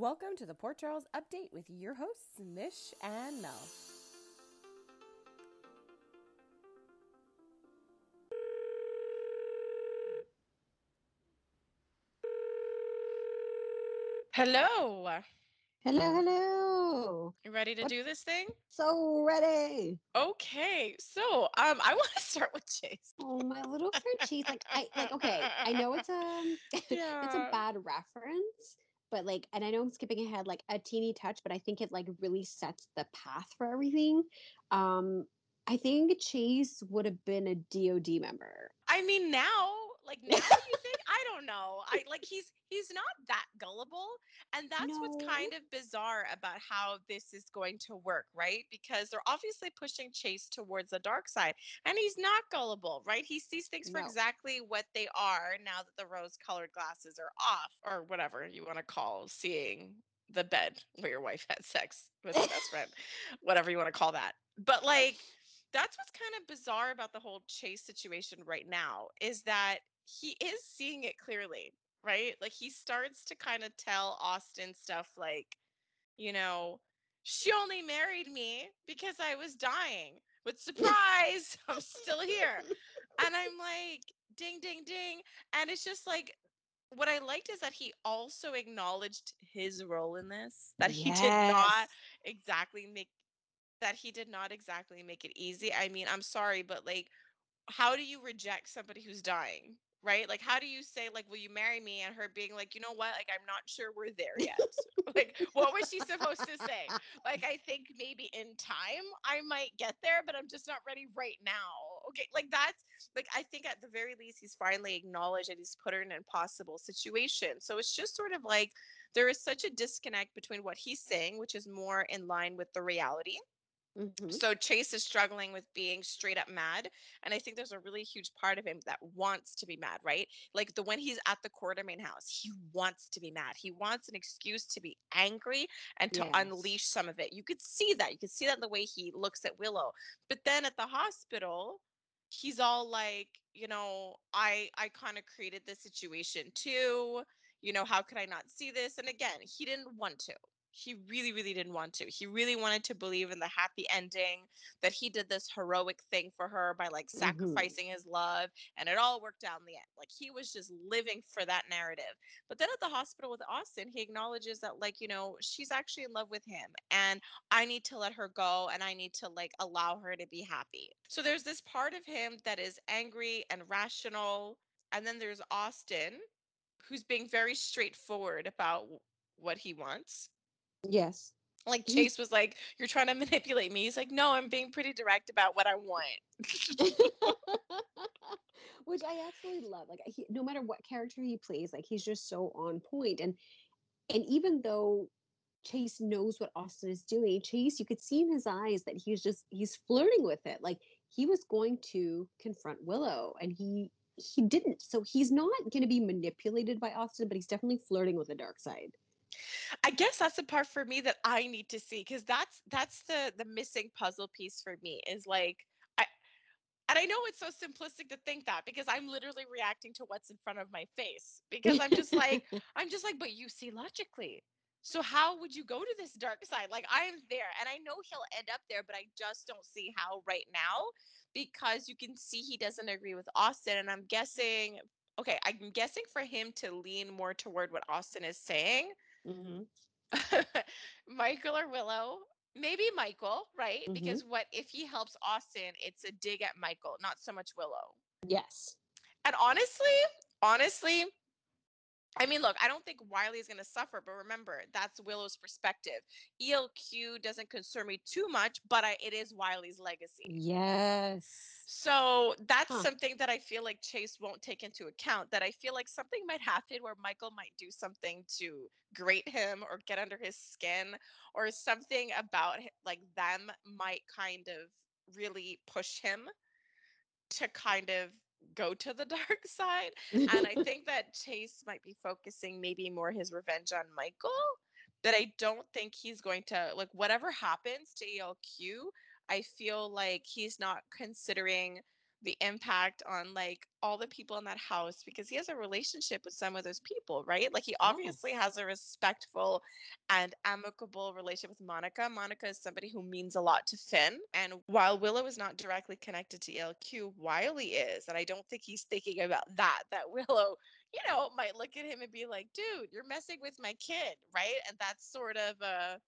Welcome to the Port Charles Update with your hosts, Mish and Mel. Hello. Hello, hello. You ready to What- do this thing? So ready. Okay. So, um, I want to start with Chase. Oh, my little friend Cheese. Like I like okay, I know it's um it's a bad reference, but like and I know I'm skipping ahead like a teeny touch, but I think it like really sets the path for everything. Um I think Chase would have been a DOD member. I mean, now, like now, you think? I don't know. I like he's he's not that gullible, and that's what's kind of bizarre about how this is going to work, right? Because they're obviously pushing Chase towards the dark side, and he's not gullible, right? He sees things for No. exactly what they are now that the rose-colored glasses are off, or whatever you want to call seeing the bed where your wife had sex with her best friend, whatever you want to call that. But like that's what's kind of bizarre about the whole chase situation right now is that he is seeing it clearly right like he starts to kind of tell austin stuff like you know she only married me because i was dying but surprise i'm still here and i'm like ding ding ding and it's just like what i liked is that he also acknowledged his role in this that he did not exactly make that he did not exactly make it easy. I mean, I'm sorry, but like, how do you reject somebody who's dying? Right? Like, how do you say, like, will you marry me? And her being like, you know what? Like, I'm not sure we're there yet. like, what was she supposed to say? Like, I think maybe in time I might get there, but I'm just not ready right now. Okay. Like, that's like, I think at the very least, he's finally acknowledged that he's put her in an impossible situation. So it's just sort of like there is such a disconnect between what he's saying, which is more in line with the reality, Mhm. so Chase is struggling with being straight up mad. And I think there's a really huge part of him that wants to be mad, right? Like the when he's at the Quartermaine house, he wants to be mad. He wants an excuse to be angry and to Yes. unleash some of it. You could see that. You could see that in the way he looks at Willow. But then at the hospital, he's all like, you know, I I kind of created this situation too. You know, how could I not see this? And again, he didn't want to he really really didn't want to. He really wanted to believe in the happy ending that he did this heroic thing for her by like Mhm. sacrificing his love and it all worked out in the end. Like he was just living for that narrative. But then at the hospital with austin he acknowledges that like you know she's actually in love with him and i need to let her go and i need to like allow her to be happy. So there's this part of him that is angry and rational and then there's austin who's being very straightforward about what he wants Yes. like Chase was like, "You're trying to manipulate me." He's like, "No, I'm being pretty direct about what I want." which I absolutely love. Like he, no matter what character he plays, like he's just so on point. And and even though Chase knows what Austin is doing, Chase, you could see in his eyes that he's just he's flirting with it. Like he was going to confront Willow, and he he didn't. So he's not going to be manipulated by Austin, but he's definitely flirting with the dark side. I guess that's the part for me that I need to see because that's that's the the missing puzzle piece for me is like I and I know it's so simplistic to think that because I'm literally reacting to what's in front of my face because I'm just like I'm just like but you see logically. So how would you go to this dark side? Like I'm there and I know he'll end up there but I just don't see how right now because you can see he doesn't agree with Austin and I'm guessing okay, I'm guessing for him to lean more toward what Austin is saying Mhm. Michael or Willow. Maybe Michael, right? Mhm. Because what if he helps Austin, it's a dig at Michael, not so much Willow. Yes. And honestly, honestly, I mean, look, I don't think Wiley is going to suffer, but remember, that's Willow's perspective. ELQ doesn't concern me too much, but I, it is Wiley's legacy. Yes. So that's Huh. something that I feel like Chase won't take into account. That I feel like something might happen where Michael might do something to grate him or get under his skin, or something about like them might kind of really push him to kind of go to the dark side. And I think that Chase might be focusing maybe more his revenge on Michael. That I don't think he's going to like whatever happens to ELQ. I feel like he's not considering the impact on like all the people in that house because he has a relationship with some of those people, right? Like he obviously Yes. has a respectful and amicable relationship with Monica. Monica is somebody who means a lot to Finn. And while Willow is not directly connected to ELQ, Wiley is. And I don't think he's thinking about that, that Willow, you know, might look at him and be like, dude, you're messing with my kid, right? And that's sort of a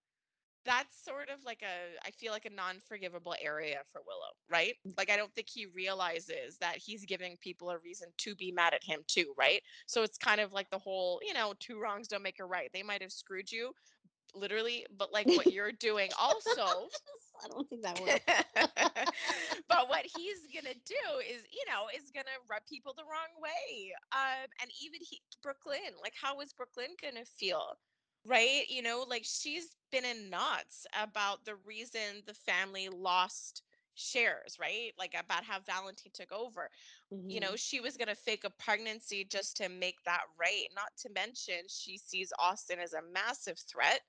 that's sort of like a I feel like a non-forgivable area for Willow, right? Like I don't think he realizes that he's giving people a reason to be mad at him too, right? So it's kind of like the whole, you know, two wrongs don't make a right. They might have screwed you literally, but like what you're doing also I don't think that works. but what he's gonna do is, you know, is gonna rub people the wrong way. Um, and even he, Brook Lynn, like, how is Brook Lynn gonna feel? Right? You know, like she's been in knots about the reason the family lost shares, right? Like about how Valentine took over. You know, she was gonna fake a pregnancy just to make that right. Not to mention, she sees Austin as a massive threat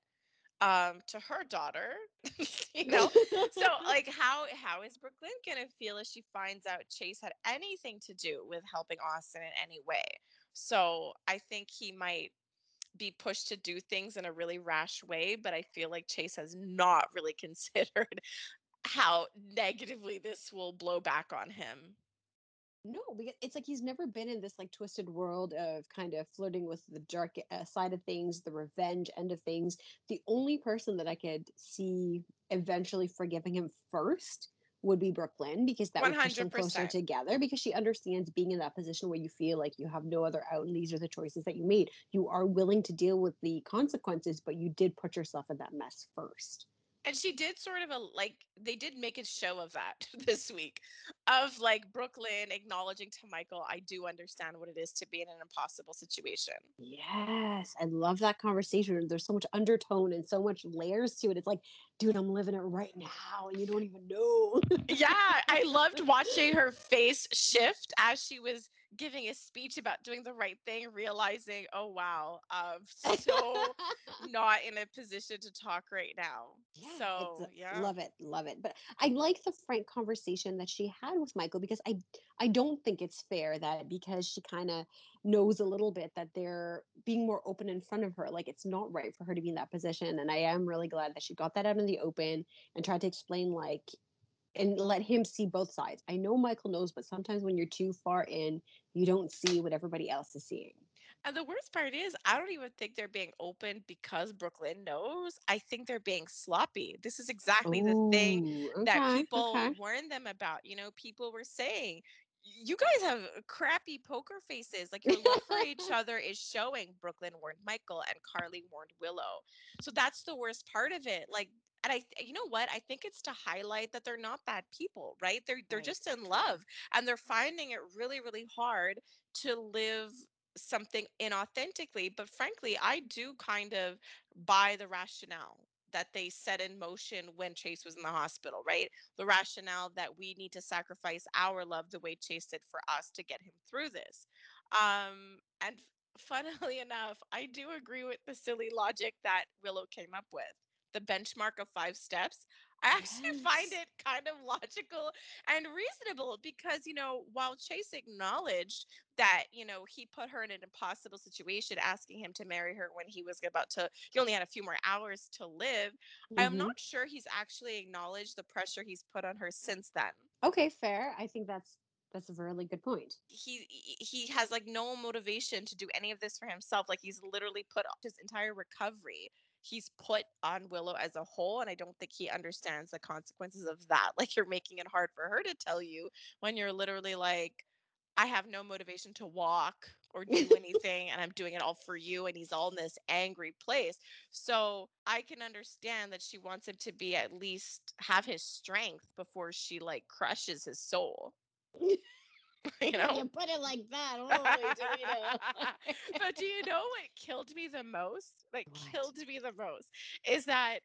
um to her daughter you know so like how how is brook lynn gonna feel if she finds out chase had anything to do with helping austin in any way so i think he might be pushed to do things in a really rash way but i feel like chase has not really considered how negatively this will blow back on him No, it's like he's never been in this like twisted world of kind of flirting with the dark uh, side of things, the revenge end of things. The only person that I could see eventually forgiving him first would be Brook Lynn because that would push them closer together because she understands being in that position where you feel like you have no other out and these are the choices that you made. You are willing to deal with the consequences, but you did put yourself in that mess first. And she did sort of a like they did make a show of that this week of like Brook Lynn acknowledging to Michael, I do understand what it is to be in an impossible situation. Yes, I love that conversation. There's so much undertone and so much layers to it. It's like, dude, I'm living it right now, and you don't even know. Yeah, I loved watching her face shift as she was giving a speech about doing the right thing, realizing, oh wow, I'm so not in a position to talk right now. Yeah, So yeah. love it, love it. But I like the frank conversation that she had with Michael because I I don't think it's fair that because she kind of knows a little bit that they're being more open in front of her. Like it's not right for her to be in that position. And I am really glad that she got that out in the open and tried to explain like and let him see both sides. I know Michael knows, but sometimes when you're too far in, you don't see what everybody else is seeing. And the worst part is, I don't even think they're being open because Brook Lynn knows. I think they're being sloppy. This is exactly the thing Oh, that people okay. warned them about. You know, people were saying, you guys have crappy poker faces. Like your love for each other is showing. Brook Lynn warned Michael and Carly warned Willow. So that's the worst part of it. Like, and I, you know what? I think it's to highlight that they're not bad people, right? They're they're Right. just in love, and they're finding it really, really hard to live something inauthentically. But frankly, I do kind of buy the rationale that they set in motion when Chase was in the hospital, right? The rationale that we need to sacrifice our love the way Chase did for us to get him through this. Um, and funnily enough, I do agree with the silly logic that Willow came up with. The benchmark of five steps. I actually find it kind of logical and reasonable because, you know, while Chase acknowledged that you know he put her in an impossible situation asking him to marry her when he was about to he only had a few more hours to live i'm mm-hmm. not sure he's actually acknowledged the pressure he's put on her since then Okay, fair. I think that's that's a really good point. he he has like no motivation to do any of this for himself like he's literally put his entire recovery he's put on willow as a whole and i don't think he understands the consequences of that like you're making it hard for her to tell you when you're literally like I have no motivation to walk or do anything, and I'm doing it all for you. And he's all in this angry place. So I can understand that she wants him to be at least have his strength before she like crushes his soul, you know? you put it like that, oh, holy Toledo. but do you know what killed me the most? Like, what? killed me the most is that.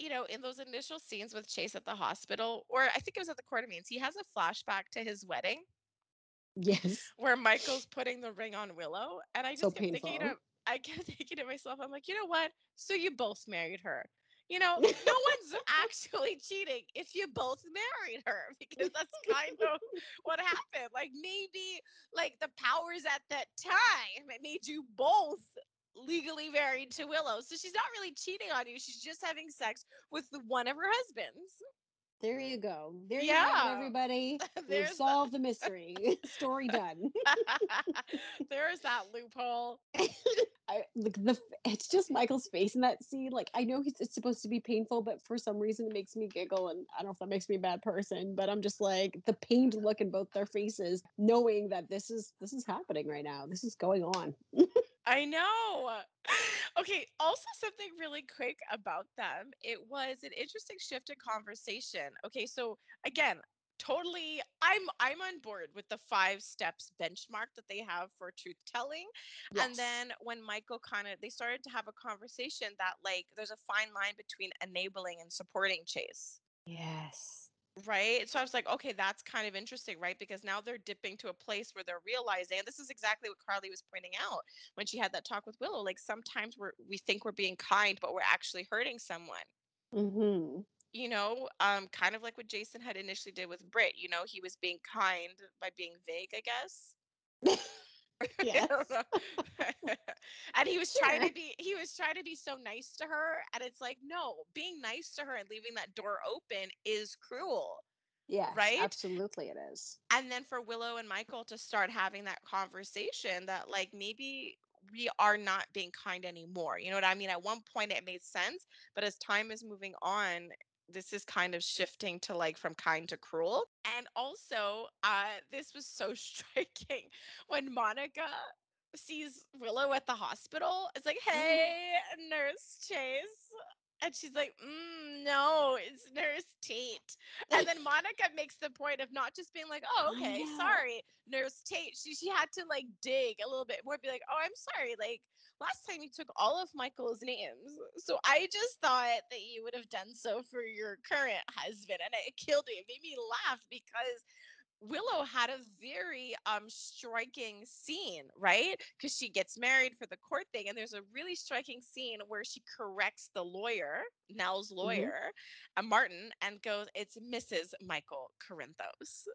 You know, in those initial scenes with Chase at the hospital, or I think it was at the Quartermaines, he has a flashback to his wedding Yes. where Michael's putting the ring on Willow. And I So just kept thinking painful. to I kept thinking to myself, I'm like, you know what? So you both married her. You know, no one's actually cheating if you both married her because that's kind of what happened. Like maybe like the powers at that time it made you both legally married to Willow. So she's not really cheating on you. She's just having sex with one of her husbands. There you go. There you go, everybody. We've solved the mystery. Story done. There's that loophole. I, the, the it's just Michael's face in that scene. Like I know he's it's supposed to be painful, but for some reason it makes me giggle, and I don't know if that makes me a bad person, but I'm just like the pained look in both their faces, knowing that this is this is happening right now. This is going on. I know. Okay, also something really quick about them. It was an interesting shift in conversation. Okay, so again, totally I'm I'm on board with the 5 steps benchmark that they have for truth telling. Yes. And then when Michael kind of they started to have a conversation that like there's a fine line between enabling and supporting Chase. yes. Right. So I was like, okay, that's kind of interesting, right? Because now they're dipping to a place where they're realizing, and this is exactly what Carly was pointing out when she had that talk with Willow. Like sometimes we're we think we're being kind, but we're actually hurting someone. Mm-hmm. You know, um, kind of like what Jason had initially did with Britt. You know, he was being kind by being vague, I guess. Yes. and he was trying to be he was trying to be so nice to her. And it's like, no, being nice to her and leaving that door open is cruel. Yeah. Right? Absolutely, it is. and then for Willow and Michael to start having that conversation that like maybe we are not being kind anymore. You know what I mean? At one point it made sense, but as time is moving on, this is kind of shifting to like from kind to cruel. And also, uh this was so striking when Monica sees Willow at the hospital. It's like, "Hey, nurse Chase." And she's like, mm, no, it's Nurse Tate. And then Monica makes the point of not just being like, oh, okay, sorry, Nurse Tate. She, she had to like dig a little bit more, be like, oh, I'm sorry. Like last time you took all of Michael's names. So I just thought that you would have done so for your current husband. And it killed me. It made me laugh because Willow had a very um striking scene, right? Because she gets married for the court thing, and there's a really striking scene where she corrects the lawyer, Nelle's lawyer, uh, Martin, and goes, "It's Mrs. Michael Corinthos."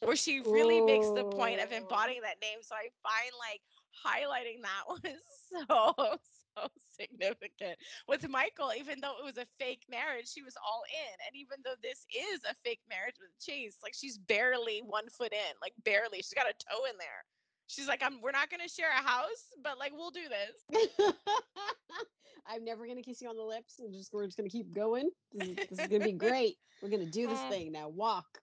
Where she really makes the point of embodying that name. So I find like highlighting that was so so significant with Michael, even though it was a fake marriage, she was all in. And even though this is a fake marriage with Chase, like she's barely one foot in, like barely. She's got a toe in there. She's like, I'm we're not gonna share a house, but like we'll do this. I'm never gonna kiss you on the lips. And just we're just gonna keep going. This is, this is gonna be great. We're gonna do this Mm. thing now. Walk.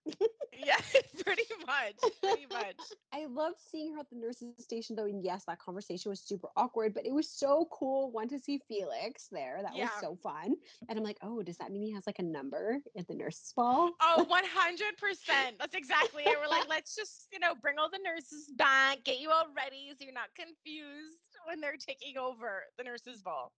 Yeah, pretty much. Pretty much. I loved seeing her at the nurses station though, and yes, that conversation was super awkward, but it was so cool. One to see Felix there. That Yeah. was so fun. And I'm like, oh, does that mean he has like a number at the nurses ball? Oh, 100%. That's exactly it. We're like, let's just, you know, bring all the nurses back, get you all ready so you're not confused when they're taking over the nurses' ball.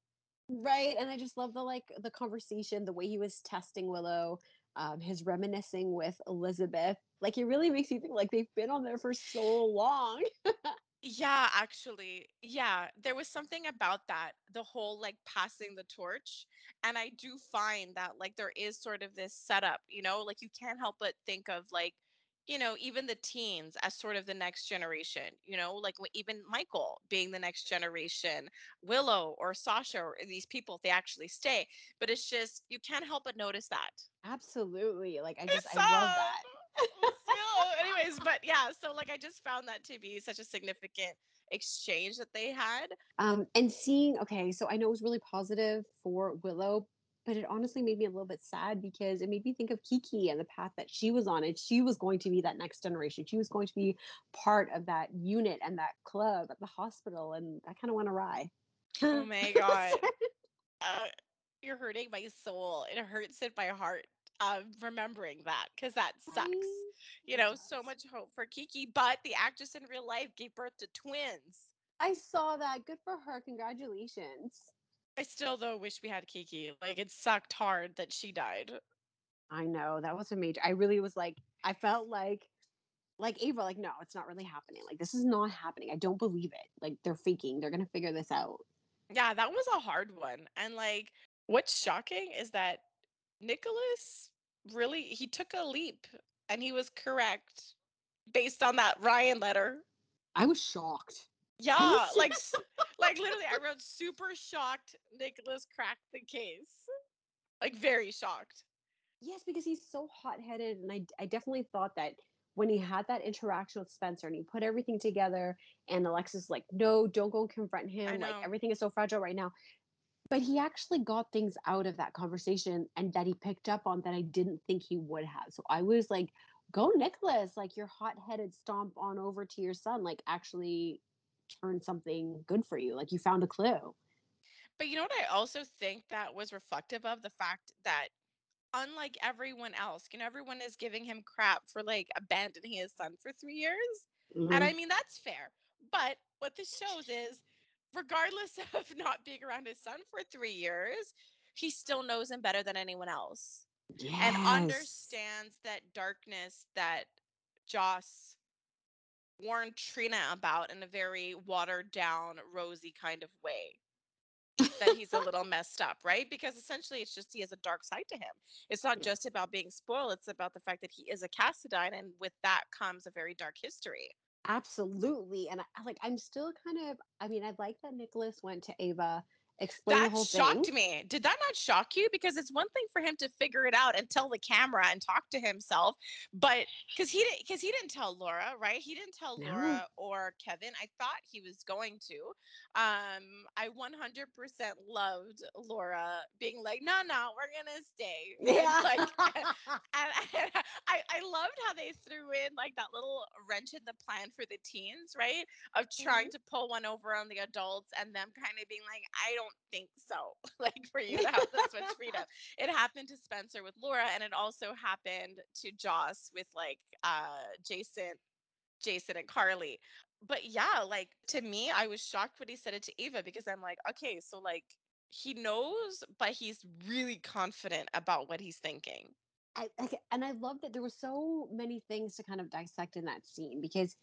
Right. And I just love the like the conversation, the way he was testing Willow, um, his reminiscing with Elizabeth. Like it really makes you think like they've been on there for so long. Yeah, actually. Yeah, there was something about that, the whole like passing the torch. And I do find that like there is sort of this setup, you know, like you can't help but think of like, you know, even the teens as sort of the next generation, you know, like even Michael being the next generation, Willow or Sasha or these people, if they actually stay. But it's just, you can't help but notice that. Absolutely. Like I just I love that. so, anyways, but yeah, so like I just found that to be such a significant exchange that they had. Um, and seeing, okay, so I know it was really positive for Willow, but it honestly made me a little bit sad because it made me think of Kiki and the path that she was on. And she was going to be that next generation. She was going to be part of that unit and that club at the hospital. And that kind of went awry. Oh my god. Uh, you're hurting my soul. It hurts in my heart. Um, remembering that because that sucks. You know, so much hope for Kiki, but the actress in real life gave birth to twins. I saw that. Good for her. Congratulations. I still though wish we had Kiki. Like it sucked hard that she died. I know that was a major. I really was like, I felt like, like Ava, like, no, it's not really happening. Like, this is not happening. I don't believe it. Like, they're faking. They're gonna figure this out. Yeah, that was a hard one. And like What's shocking is that Nicholas really he took a leap and he was correct based on that Ryan letter. I was shocked. Yeah, like like literally I wrote super shocked Nicholas cracked the case. Like very shocked. Yes, because he's so hot-headed, and I I definitely thought that when he had that interaction with Spencer and he put everything together, and Alexis like, no, don't go and confront him. Like everything is so fragile right now. But he actually got things out of that conversation and that he picked up on that I didn't think he would have. So I was like, go Nicholas, like your hot-headed stomp on over to your son, like actually turn something good for you. Like you found a clue. But you know what I also think that was reflective of the fact that unlike everyone else, you know, everyone is giving him crap for like abandoning his son for three years. And Mhm. I mean, that's fair. But what this shows is, regardless of not being around his son for three years, he still knows him better than anyone else and understands that darkness that Joss warned Trina about in a very watered down, rosy kind of way. that he's a little messed up, right? Because essentially it's just he has a dark side to him. It's not just about being spoiled, it's about the fact that he is a Cassadine and with that comes a very dark history. Absolutely. And I, I- like I'm still kind of I mean, I like that Nicholas went to Ava, explained the That whole shocked thing. me. Did that not shock you? Because it's one thing for him to figure it out and tell the camera and talk to himself, but because he didn't, because he didn't tell Laura, right? He didn't tell No. Laura or Kevin. I thought he was going to. Um, I 100% loved Laura being like, "No, no, we're gonna stay." And, Yeah. like, and I, I, I loved how they threw in like that little wrench in the plan for the teens, right? Of trying to pull one over on the adults and them kind of being like, I don't think so. like for you to have this much freedom. It happened to Spencer with Laura, and it also happened to Joss with like uh Jason, Jason and Carly. But yeah, like to me, I was shocked when he said it to Ava because I'm like, okay, so like he knows, but he's really confident about what he's thinking. I, I and I love that there were so many things to kind of dissect in that scene because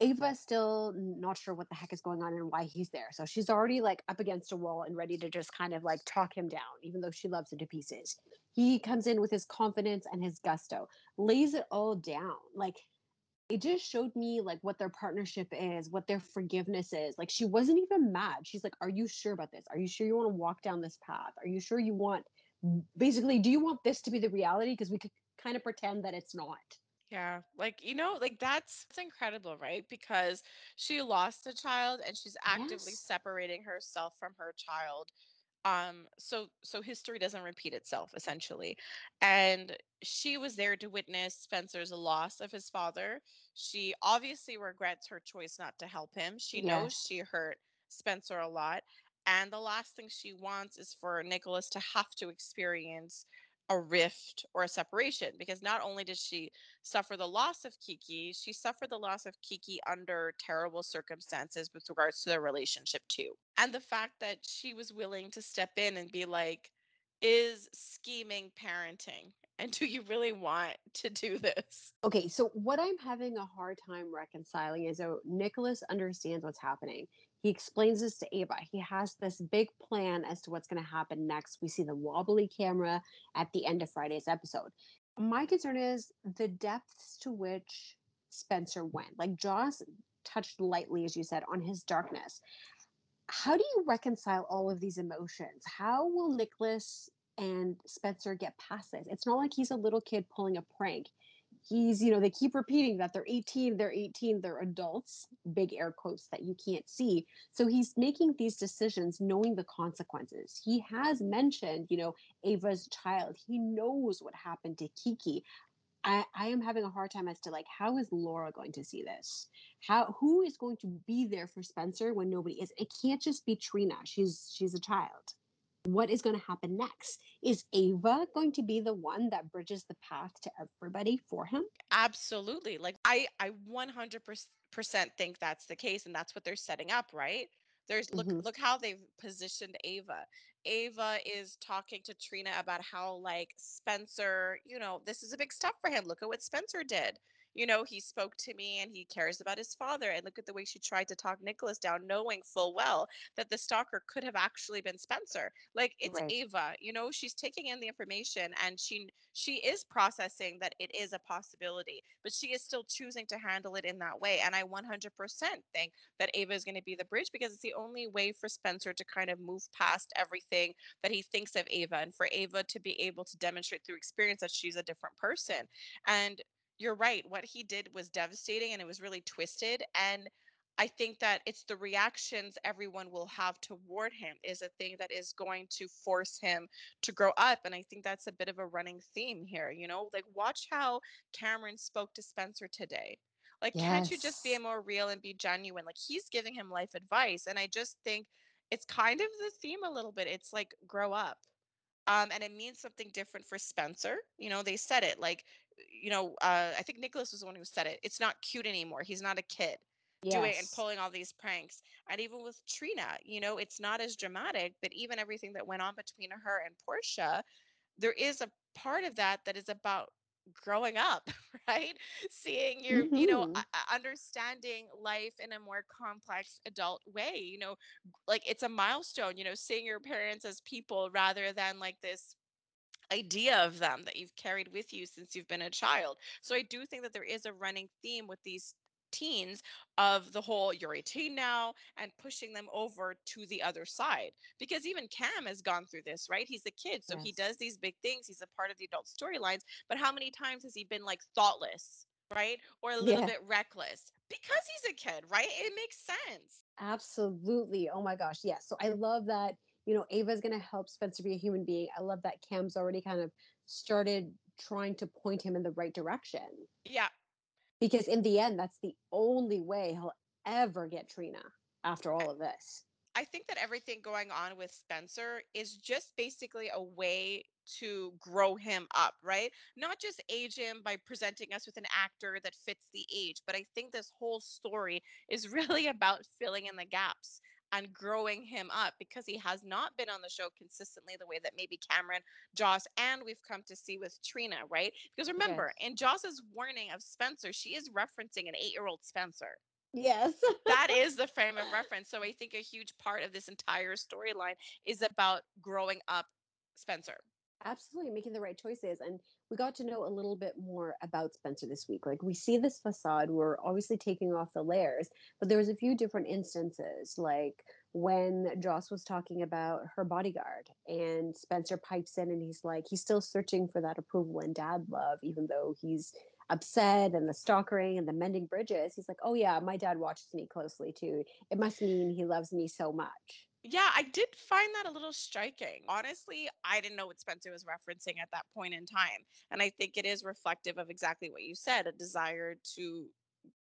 Ava's still not sure what the heck is going on and why he's there. So she's already like up against a wall and ready to just kind of like talk him down, even though she loves him to pieces. He comes in with his confidence and his gusto, lays it all down. Like it just showed me like what their partnership is, what their forgiveness is. Like she wasn't even mad. She's like, "Are you sure about this? Are you sure you want to walk down this path? Are you sure you want basically do you want this to be the reality because we could kind of pretend that it's not." Yeah, like you know, like that's it's incredible, right? Because she lost a child and she's actively Yes. separating herself from her child. Um, so so history doesn't repeat itself, essentially. And she was there to witness Spencer's loss of his father. She obviously regrets her choice not to help him. She knows Yes. she hurt Spencer a lot. And the last thing she wants is for Nicholas to have to experience a rift or a separation because not only did she suffer the loss of Kiki, she suffered the loss of Kiki under terrible circumstances with regards to their relationship too. And the fact that she was willing to step in and be like, is scheming parenting? And do you really want to do this? Okay, so what I'm having a hard time reconciling is that Nicholas understands what's happening. He explains this to Ava. He has this big plan as to what's going to happen next. We see the wobbly camera at the end of Friday's episode. My concern is the depths to which Spencer went. Like Joss touched lightly, as you said, on his darkness. How do you reconcile all of these emotions? How will Nicholas and Spencer get past this? It's not like he's a little kid pulling a prank he's you know they keep repeating that they're 18 they're 18 they're adults big air quotes that you can't see. So he's making these decisions knowing the consequences. He has mentioned you know ava's child. He knows what happened to kiki. I, I am having a hard time as to like how is laura going to see this? How who is going to be there for spencer when nobody is? It can't just be trina. She's she's a child what is going to happen next? Is Ava going to be the one that bridges the path to everybody for him? Absolutely. Like I I 100% think that's the case and that's what they're setting up, right? There's look Mhm. look how they've positioned Ava. Ava is talking to Trina about how like Spencer, you know, this is a big step for him. Look at what Spencer did. You know, he spoke to me and he cares about his father. And look at the way she tried to talk Nicholas down, knowing full well that the stalker could have actually been Spencer. Like it's Right. Ava, you know, she's taking in the information and she she is processing that it is a possibility, but she is still choosing to handle it in that way. And I 100% think that Ava is going to be the bridge because it's the only way for Spencer to kind of move past everything that he thinks of Ava and for Ava to be able to demonstrate through experience that she's a different person. And you're right, what he did was devastating and it was really twisted. And I think that it's the reactions everyone will have toward him is a thing that is going to force him to grow up. And I think that's a bit of a running theme here. You know, like watch how Cameron spoke to Spencer today. Like, can't you just be more real and be genuine? Like, he's giving him life advice. And I just think it's kind of the theme a little bit. It's like, grow up. Um, and it means something different for Spencer. You know, they said it like, you know, uh, I think Nicholas was the one who said it. It's not cute anymore. He's not a kid doing and pulling all these pranks. And even with Trina, you know, it's not as dramatic, but even everything that went on between her and Portia, there is a part of that that is about growing up, right? Seeing your, you know, hmm uh, uh, understanding life in a more complex adult way, you know, like it's a milestone, you know, seeing your parents as people rather than like this idea of them that you've carried with you since you've been a child. So I do think that there is a running theme with these teens of the whole you're a teen now and pushing them over to the other side because even cam has gone through this right he's a kid so he does these big things he's a part of the adult storylines but how many times has he been like thoughtless right or a little Yeah. bit reckless because he's a kid right it makes sense Absolutely. Oh my gosh. Yes. So I love that, you know, Ava's going to help Spencer be a human being. I love that Cam's already kind of started trying to point him in the right direction yeah because in the end, that's the only way he'll ever get Trina after all of this. I think that everything going on with Spencer is just basically a way to grow him up, right? Not just age him by presenting us with an actor that fits the age, but I think this whole story is really about filling in the gaps and growing him up because he has not been on the show consistently the way that maybe Cameron, Joss, and we've come to see with Trina, right? Because remember, Yes. in Joss's warning of Spencer, she is referencing an eight year old Spencer Yes. that is the frame of reference. So I think a huge part of this entire storyline is about growing up Spencer. Absolutely, making the right choices. And we got to know a little bit more about Spencer this week. Like we see this facade, we're obviously taking off the layers, but there was a few different instances, like when Joss was talking about her bodyguard and Spencer pipes in and he's like, he's still searching for that approval and dad love, even though he's upset and the stalkering and the mending bridges. He's like, oh yeah, my dad watches me closely too. It must mean he loves me so much. Yeah, I did find that a little striking. Honestly, I didn't know what Spencer was referencing at that point in time. And I think it is reflective of exactly what you said a desire to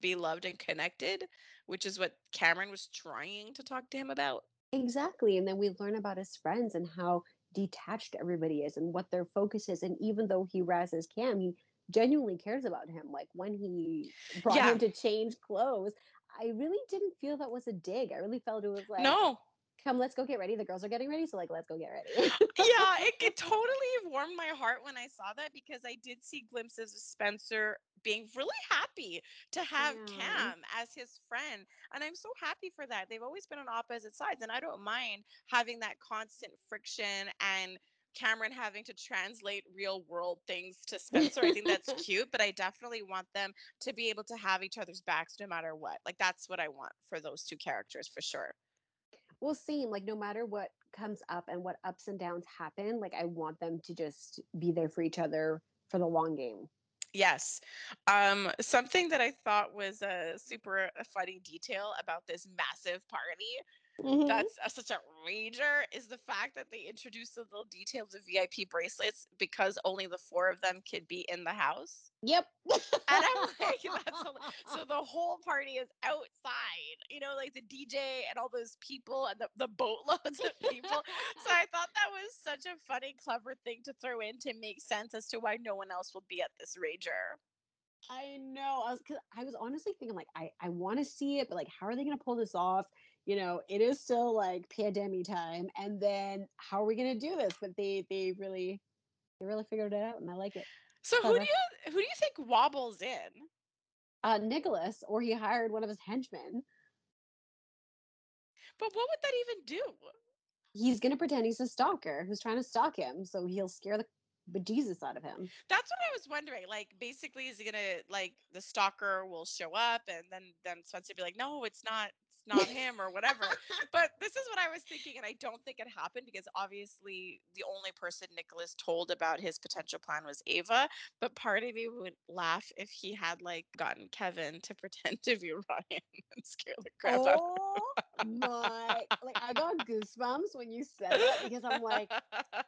be loved and connected, which is what Cameron was trying to talk to him about. Exactly. And then we learn about his friends and how detached everybody is and what their focus is. And even though he razzes Cam, he genuinely cares about him. Like when he brought Yeah, him to change clothes, I really didn't feel that was a dig. I really felt it was like, no, come, let's go get ready. The girls are getting ready. So, like, let's go get ready. Yeah, it, it totally warmed my heart when I saw that because I did see glimpses of Spencer being really happy to have yeah. Cam as his friend. And I'm so happy for that. They've always been on opposite sides, and I don't mind having that constant friction and Cameron having to translate real world things to Spencer. I think that's cute, but I definitely want them to be able to have each other's backs no matter what. Like, that's what I want for those two characters for sure. Well, same. Like, no matter what comes up and what ups and downs happen, like, I want them to just be there for each other for the long game. Yes. Um, something that I thought was a super uh, funny detail about this massive party hmm that's a, such a rager is the fact that they introduced the little details of VIP bracelets because only the four of them could be in the house. Yep. And I'm like, that's a, so the whole party is outside, you know, like the DJ and all those people and the, the boatloads of people. So I thought that was such a funny, clever thing to throw in to make sense as to why no one else will be at this rager. I know. I was, 'cause I was honestly thinking, like, I, I want to see it, but like, how are they going to pull this off? You know, it is still like pandemic time, and then how are we going to do this? But they, they really, they really figured it out, and I like it. So who do you who do you think wobbles in? uh, Nicholas or he hired one of his henchmen. But what would that even do? He's gonna pretend he's a stalker who's trying to stalk him, so he'll scare the bejesus out of him. That's what I was wondering. Like, basically, is he gonna like the stalker will show up, and then then Spencer be like, "No, it's not. It's not him," or whatever. but this is what I was thinking, and I don't think it happened because obviously the only person Nicholas told about his potential plan was Ava. But part of me would laugh if he had like gotten Kevin to pretend to be Ryan and scare the crap out. of Oh my! Like I got goosebumps when you said that because I'm like,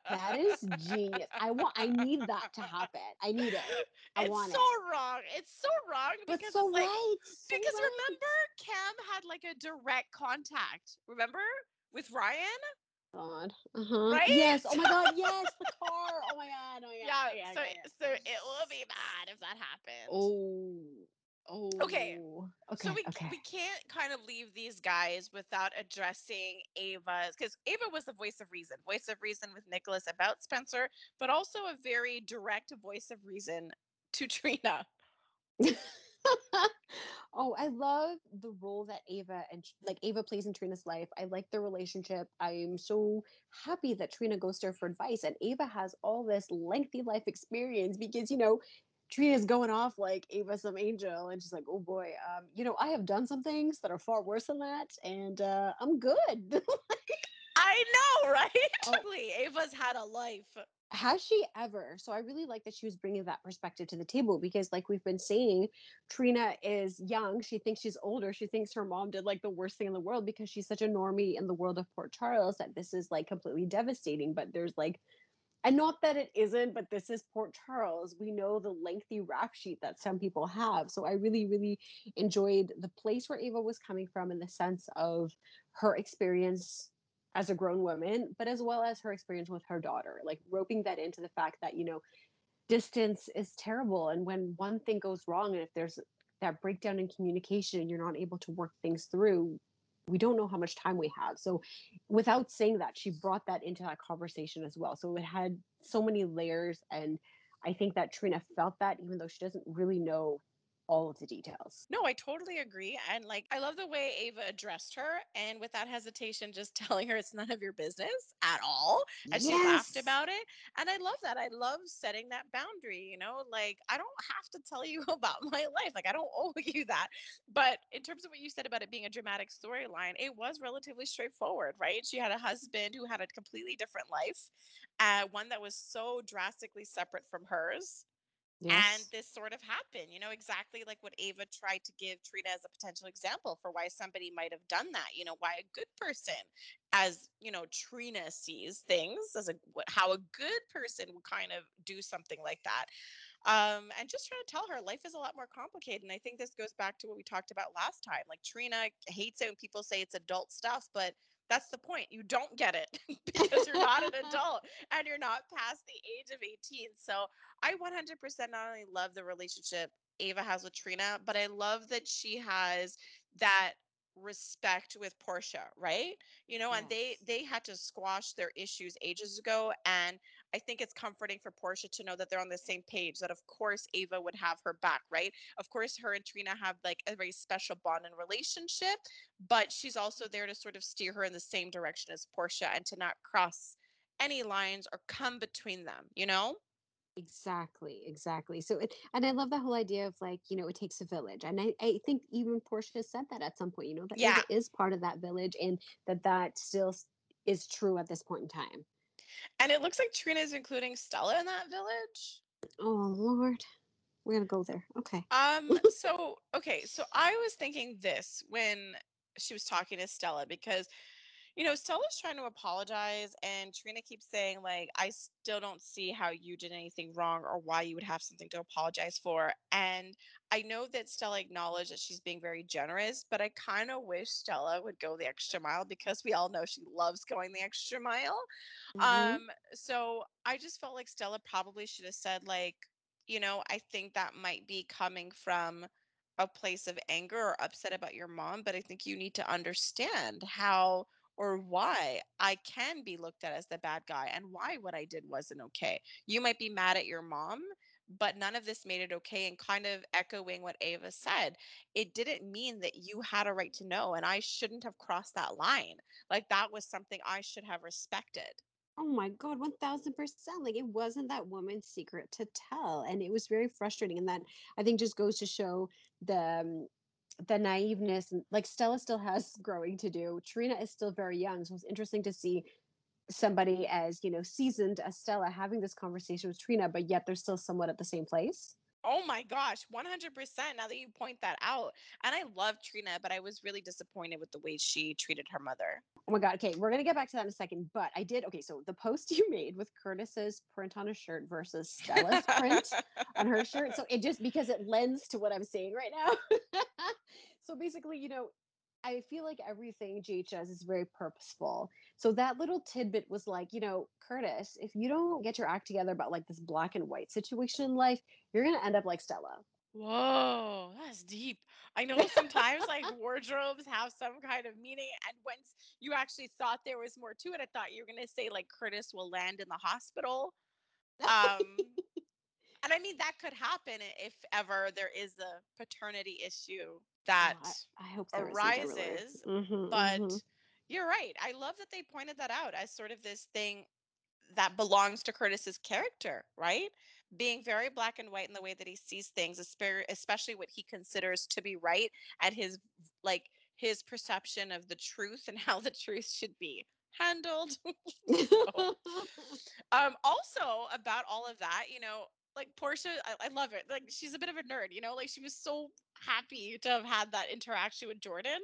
that is genius. I want. I need that to happen. I need it. I it's want so it. wrong. It's so wrong But because so like right. so because right. remember Cam had like a direct contact. Remember with Ryan? God. Uh-huh. Right? Yes. Oh my God. Yes. The car. Oh my God. Oh my God. Yeah. God, so yeah, yeah. so it will be bad if that happens. Oh. Oh. Okay, Okay. So we okay. we can't kind of leave these guys without addressing Ava's because Ava was the voice of reason, voice of reason with Nicholas about Spencer, but also a very direct voice of reason to Trina. oh, I love the role that Ava and like Ava plays in Trina's life. I like their relationship. I'm so happy that Trina goes to her for advice, and Ava has all this lengthy life experience because you know Trina's going off like Ava some angel, and she's like, "Oh boy, um, you know, I have done some things that are far worse than that, and uh, I'm good." I know, right? Oh. Ava's had a life. has she ever so i really like that she was bringing that perspective to the table because like we've been saying trina is young she thinks she's older she thinks her mom did like the worst thing in the world because she's such a normie in the world of port charles that this is like completely devastating but there's like and not that it isn't but this is port charles we know the lengthy rap sheet that some people have so i really really enjoyed the place where ava was coming from in the sense of her experience as a grown woman, but as well as her experience with her daughter, like roping that into the fact that, you know, distance is terrible. And when one thing goes wrong, and if there's that breakdown in communication and you're not able to work things through, we don't know how much time we have. So, without saying that, she brought that into that conversation as well. So, it had so many layers. And I think that Trina felt that, even though she doesn't really know all of the details. No, I totally agree. And like, I love the way Ava addressed her and without hesitation, just telling her it's none of your business at all. And she laughed about it. And I love that. I love setting that boundary, you know, like I don't have to tell you about my life. Like, I don't owe you that. But in terms of what you said about it being a dramatic storyline, it was relatively straightforward, right? She had a husband who had a completely different life, uh, one that was so drastically separate from hers and Yes. this sort of happened, you know, exactly like what Ava tried to give Trina as a potential example for why somebody might have done that, you know, why a good person, as you know, Trina sees things as a how a good person would kind of do something like that. Um, and just trying to tell her life is a lot more complicated. And I think this goes back to what we talked about last time. Like Trina hates it when people say it's adult stuff, but that's the point. You don't get it because you're not an adult and you're not past the age of 18. So I 100% not only love the relationship Ava has with Trina, but I love that she has that respect with Portia, right? You know, and they they had to squash their issues ages ago and I think it's comforting for Portia to know that they're on the same page that of course Ava would have her back, right? Of course her and Trina have like a very special bond and relationship, but she's also there to sort of steer her in the same direction as Portia and to not cross any lines or come between them, you know? Exactly, exactly. So, it, and I love the whole idea of like, you know, it takes a village. And I, I think even Portia said that at some point, you know, that Yeah. Ava is part of that village and that that still is true at this point in time. And it looks like Trina's including Stella in that village. Oh, Lord. We're to go there. Okay. Um, so okay, so I was thinking this when she was talking to Stella because you know, Stella's trying to apologize and Trina keeps saying like I still don't see how you did anything wrong or why you would have something to apologize for. And I know that Stella acknowledged that she's being very generous, but I kind of wish Stella would go the extra mile because we all know she loves going the extra mile. hmm Um, so I just felt like Stella probably should have said, like, you know, I think that might be coming from a place of anger or upset about your mom, but I think you need to understand how or why I can be looked at as the bad guy and why what I did wasn't okay. You might be mad at your mom, but none of this made it okay. And kind of echoing what Ava said, it didn't mean that you had a right to know, and I shouldn't have crossed that line. Like that was something I should have respected. Oh my God, 1000%. Like it wasn't that woman's secret to tell. And it was very frustrating. And that I think just goes to show the um, the naiveness like Stella still has growing to do. Trina is still very young. So it's interesting to see somebody as, you know, seasoned as Stella having this conversation with Trina, but yet they're still somewhat at the same place. Oh my gosh, 100%. Now that you point that out. And I love Trina, but I was really disappointed with the way she treated her mother. Oh my God. Okay. We're going to get back to that in a second. But I did. Okay. So the post you made with Curtis's print on a shirt versus Stella's print on her shirt. So it just because it lends to what I'm saying right now. so basically, you know, I feel like everything does is very purposeful. So that little tidbit was like, you know, Curtis, if you don't get your act together about like this black and white situation in life, you're gonna end up like Stella. Whoa, that's deep. I know sometimes like wardrobes have some kind of meaning, and once you actually thought there was more to it, I thought you were gonna say like Curtis will land in the hospital. Um, and I mean that could happen if ever there is a paternity issue that Oh, I, I hope there isn't, I really- arises. Mhm, But mhm. you're right. I love that they pointed that out as sort of this thing that belongs to Curtis's character, right? Being very black and white in the way that he sees things, espe- especially what he considers to be right and his like his perception of the truth and how the truth should be handled. So, um also about all of that, you know, like Portia, I, I love it. Like she's a bit of a nerd, you know, like she was so happy to have had that interaction with Jordan.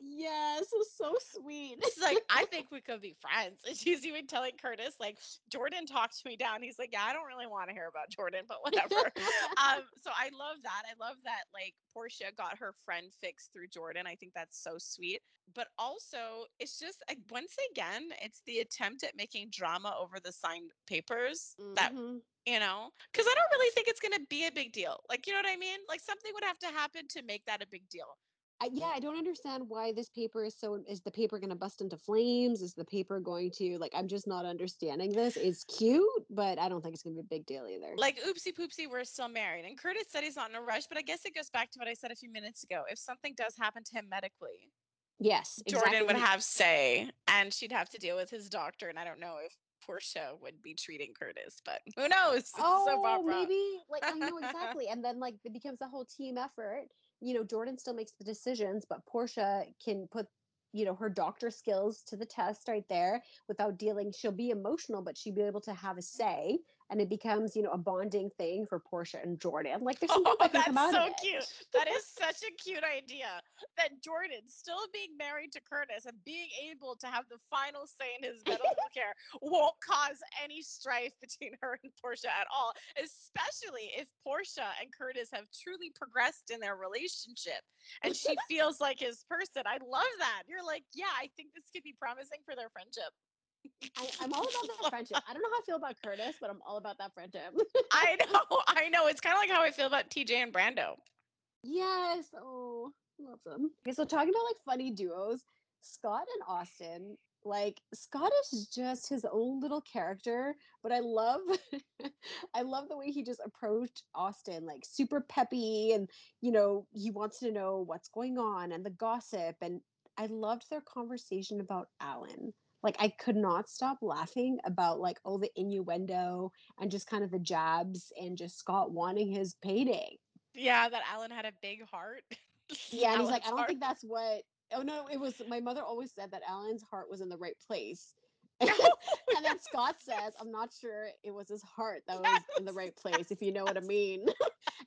Yes, it was so sweet. It's like, I think we could be friends. And she's even telling Curtis, like, Jordan talked me down. He's like, Yeah, I don't really want to hear about Jordan, but whatever. um, so I love that. I love that like Portia got her friend fixed through Jordan. I think that's so sweet. But also, it's just like once again, it's the attempt at making drama over the signed papers that Mhm. you know, because I don't really think it's gonna be a big deal. Like, you know what I mean? Like something would have to happen to make that a big deal. I, yeah, I don't understand why this paper is so. Is the paper going to bust into flames? Is the paper going to like? I'm just not understanding this. It's cute, but I don't think it's going to be a big deal either. Like, oopsie poopsie, we're still married. And Curtis said he's not in a rush, but I guess it goes back to what I said a few minutes ago. If something does happen to him medically, yes, Jordan would have say, and she'd have to deal with his doctor. And I don't know if Portia would be treating Curtis, but who knows? It's Oh, opera. maybe like I know exactly, and then like it becomes a whole team effort. You know, Jordan still makes the decisions, but Portia can put you know her doctor skills to the test right there without dealing. She'll be emotional, but she'll be able to have a say, and it becomes you know a bonding thing for Portia and Jordan. Like there's something Oh, that can come that's out so cute. That is such a cute idea. That Jordan, still being married to Curtis and being able to have the final say in his medical care, won't cause any strife between her and Portia at all, especially if Portia and Curtis have truly progressed in their relationship and she feels like his person. I love that. You're like, yeah, I think this could be promising for their friendship. I, I'm all about that friendship. I don't know how I feel about Curtis, but I'm all about that friendship. I know, I know. It's kind of like how I feel about TJ and Brando. Yes. Oh, love them. Okay, so talking about like funny duos, Scott and Austin. Like Scott is just his own little character, but I love I love the way he just approached Austin like super peppy and you know, he wants to know what's going on and the gossip and I loved their conversation about Alan. Like I could not stop laughing about like all the innuendo and just kind of the jabs and just Scott wanting his payday. Yeah, that Alan had a big heart. Yeah, and he's like, I don't heart. think that's what. Oh no, it was my mother always said that Alan's heart was in the right place. And then Scott says, I'm not sure it was his heart that was in the right place, if you know what I mean.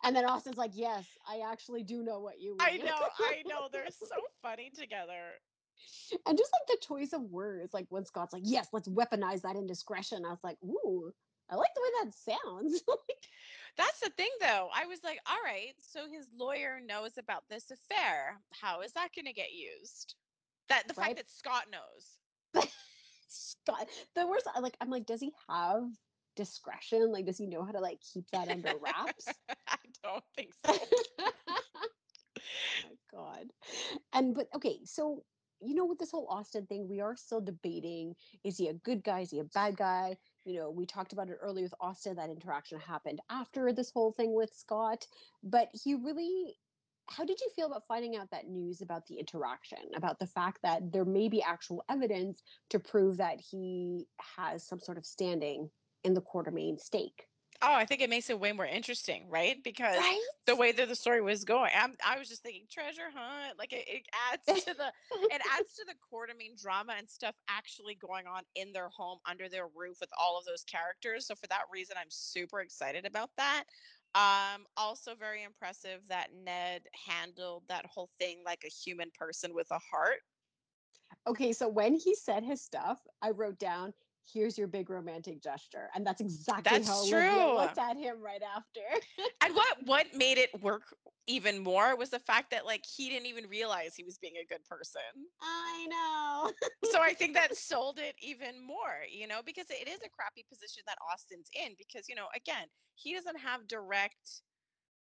and then Austin's like, Yes, I actually do know what you mean. I know, I know. They're so funny together. And just like the choice of words, like when Scott's like, Yes, let's weaponize that indiscretion. I was like, Ooh, I like the way that sounds. That's the thing, though. I was like, all right, so his lawyer knows about this affair. How is that going to get used? That the Right. fact that Scott knows. Scott, the worst, like, I'm like, does he have discretion? Like, does he know how to like keep that under wraps? I don't think so. oh my god and but okay so you know with this whole austin thing we are still debating is he a good guy is he a bad guy you know, we talked about it earlier with Austin. That interaction happened after this whole thing with Scott, but he really. How did you feel about finding out that news about the interaction, about the fact that there may be actual evidence to prove that he has some sort of standing in the Quartermaine stake? Oh, I think it makes it way more interesting, right? Because Right? the way that the story was going, I'm, I was just thinking treasure hunt. Like it, it adds to the it adds to the Quartermaine drama and stuff actually going on in their home under their roof with all of those characters. So for that reason, I'm super excited about that. Um, also very impressive that Ned handled that whole thing like a human person with a heart. Okay, so when he said his stuff, I wrote down, "Here's your big romantic gesture," and that's exactly That's how Olivia true. looked at him right after. And what what made it work even more was the fact that like he didn't even realize he was being a good person. I know. So I think that sold it even more, you know, because it is a crappy position that Austin's in because, you know, again, he doesn't have direct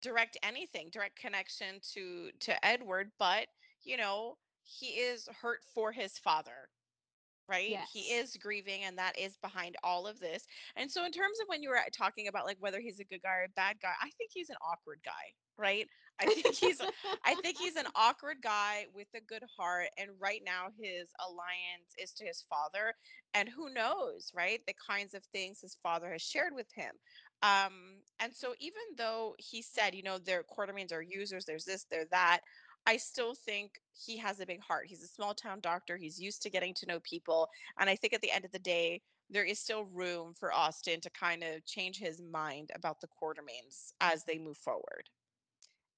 direct anything, direct connection to to Edward, but, you know, he is hurt for his father right? He is grieving, and that is behind all of this. And so, in terms of when you were talking about like whether he's a good guy or a bad guy, I think he's an awkward guy, right? I think he's I think he's an awkward guy with a good heart, and right now his alliance is to his father, and who knows, right? The kinds of things his father has shared with him. Um, and so even though he said, you know, their quartermaines are users, there's this, there's that, I still think he has a big heart. He's a small town doctor. He's used to getting to know people. And I think at the end of the day, there is still room for Austin to kind of change his mind about the Quartermaines as they move forward.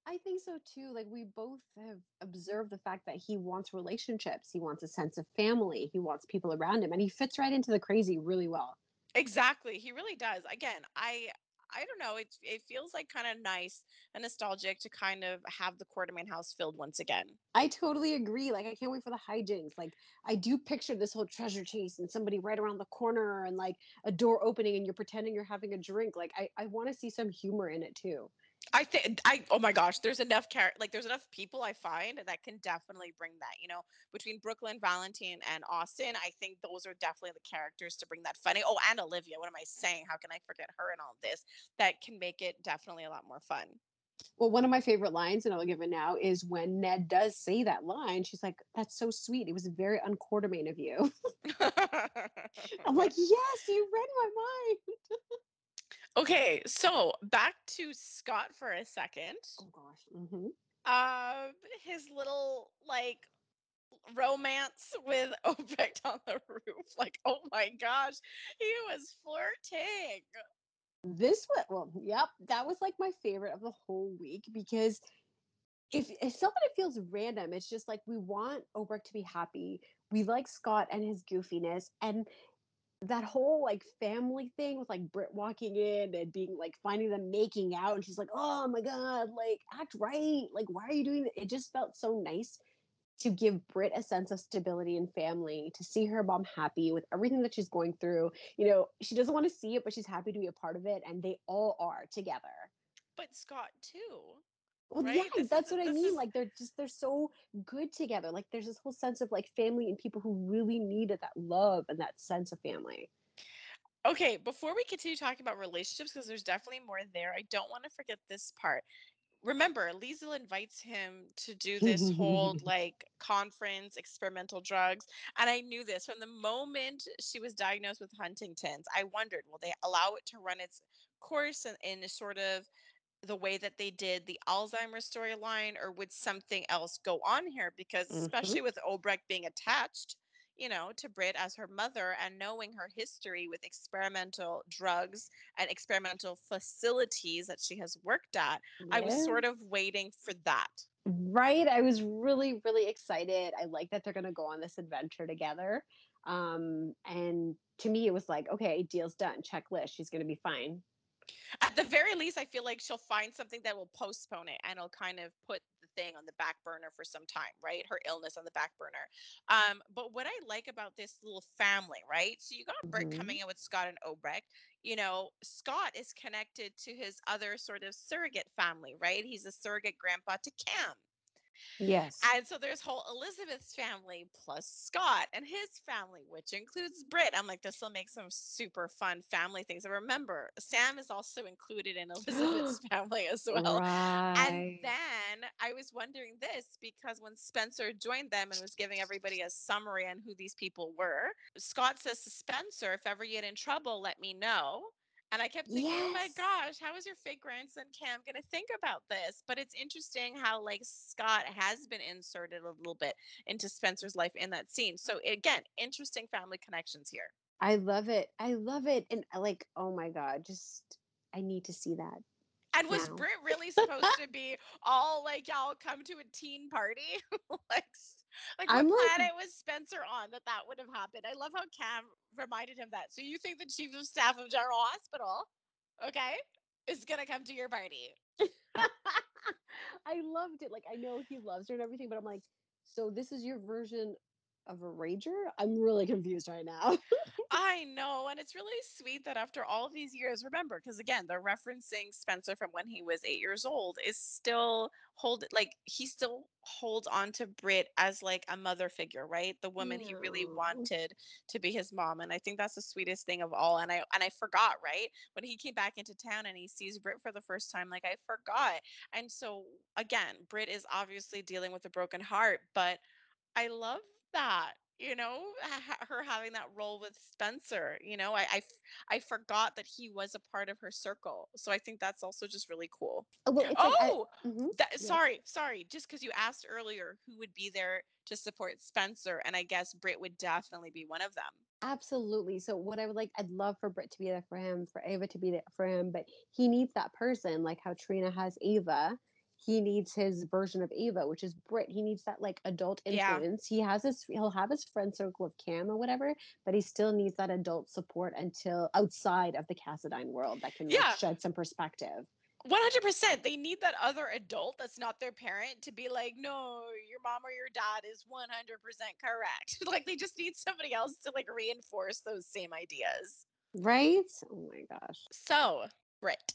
I think so too. Like we both have observed the fact that he wants relationships. He wants a sense of family. He wants people around him, and he fits right into the crazy really well. Exactly. He really does. Again, I I don't know. It it feels like kind of nice and nostalgic to kind of have the Quartermaine house filled once again. I totally agree. Like I can't wait for the hijinks. Like I do picture this whole treasure chase and somebody right around the corner and like a door opening and you're pretending you're having a drink. Like I, I want to see some humor in it too. I think I oh my gosh, there's enough char- like there's enough people I find that can definitely bring that. You know, between Brook Lynn, Valentine, and Austin, I think those are definitely the characters to bring that funny. Oh, and Olivia. What am I saying? How can I forget her and all this? That can make it definitely a lot more fun. Well, one of my favorite lines, and I'll give it now, is when Ned does say that line. She's like, "That's so sweet. It was very unquartermain of you." I'm like, "Yes, you read my mind." okay, so back to Scott for a second. Oh gosh. hmm Um, his little like romance with Obrecht on the roof. Like, oh my gosh, he was flirting. This was well, yep, that was like my favorite of the whole week because if it's not that it feels random, it's just like we want Obrecht to be happy. We like Scott and his goofiness, and that whole like family thing with like Britt walking in and being like finding them making out, and she's like, "Oh my god, like act right! Like why are you doing that?" It just felt so nice to give Britt a sense of stability and family, to see her mom happy with everything that she's going through. You know, she doesn't want to see it, but she's happy to be a part of it, and they all are together. But Scott too. Well, Right? yeah, This is that's what I mean. is Like they're just they're so good together. Like there's this whole sense of like family and people who really needed that love and that sense of family. Okay, before we continue talking about relationships, because there's definitely more there, I don't want to forget this part. Remember, Liesl invites him to do this whole like conference, experimental drugs. And I knew this from the moment she was diagnosed with Huntington's. I wondered, will they allow it to run its course in, in a sort of the way that they did the Alzheimer's storyline, or would something else go on here? Because hmm especially with Obrecht being attached, you know, to Britt as her mother and knowing her history with experimental drugs and experimental facilities that she has worked at, I was sort of waiting for that. Right. I was really, really excited. I like that they're gonna go on this adventure together. Um, and to me it was like, okay, deal's done. Checklist. She's gonna be fine. At the very least, I feel like she'll find something that will postpone it and it'll kind of put the thing on the back burner for some time, right? Her illness on the back burner. Um, but what I like about this little family, right? So you got hmm coming in with Scott and Obrecht. You know, Scott is connected to his other sort of surrogate family, right? He's a surrogate grandpa to Cam. Yes. And so there's whole Elizabeth's family plus Scott and his family, which includes Britt. I'm like, this will make some super fun family things. And remember, Sam is also included in Elizabeth's family as well. right. And then I was wondering this because when Spencer joined them and was giving everybody a summary on who these people were, Scott says to Spencer, if ever you get in trouble, let me know. And I kept thinking, oh my gosh, how is your fake grandson Cam going to think about this? But it's interesting how, like, Scott has been inserted a little bit into Spencer's life in that scene. So, mm. again, interesting family connections here. I love it. I love it. And I like, oh my God, just I need to see that. And was Now. Britt really supposed to be all like, y'all come to a teen party? like, like I'm like- planet was Spencer on that that would have happened? I love how Cam reminded him that. So, you think the chief of staff of General Hospital, okay, is to come to your party? I loved it. Like I know he loves her and everything, but I'm like, so this is your version of a rager? I'm really confused right now. I know, and it's really sweet that after all these years, remember, because again, they're referencing Spencer from when he was eight years old, is still hold like he still holds on to Britt as like a mother figure, right? The woman he really wanted to be his mom, and I think that's the sweetest thing of all. And I and I forgot, right, when he came back into town and he sees Britt for the first time, like I forgot. And so again, Britt is obviously dealing with a broken heart, but I love that. You know, ha- her having that role with Spencer. You know, I, I f- I forgot that he was a part of her circle. So I think that's also just really cool. Oh, well, it's like I- Oh, mhm, that, yes. sorry, sorry. Just because you asked earlier who would be there to support Spencer, and I guess Britt would definitely be one of them. Absolutely. So what I would like, I'd love for Britt to be there for him, for Ava to be there for him, but he needs that person, like how Trina has Ava. He needs his version of Ava, which is Britt. He needs that like adult Yeah. influence. He has his, he'll have his friend circle of Cam or whatever, but he still needs that adult support until outside of the Cassadine world that can like, Yeah. shed some perspective. One hundred percent. They need that other adult that's not their parent to be like, no, your mom or your dad is one hundred percent correct. like they just need somebody else to like reinforce those same ideas. Right? Oh my gosh. So, Britt,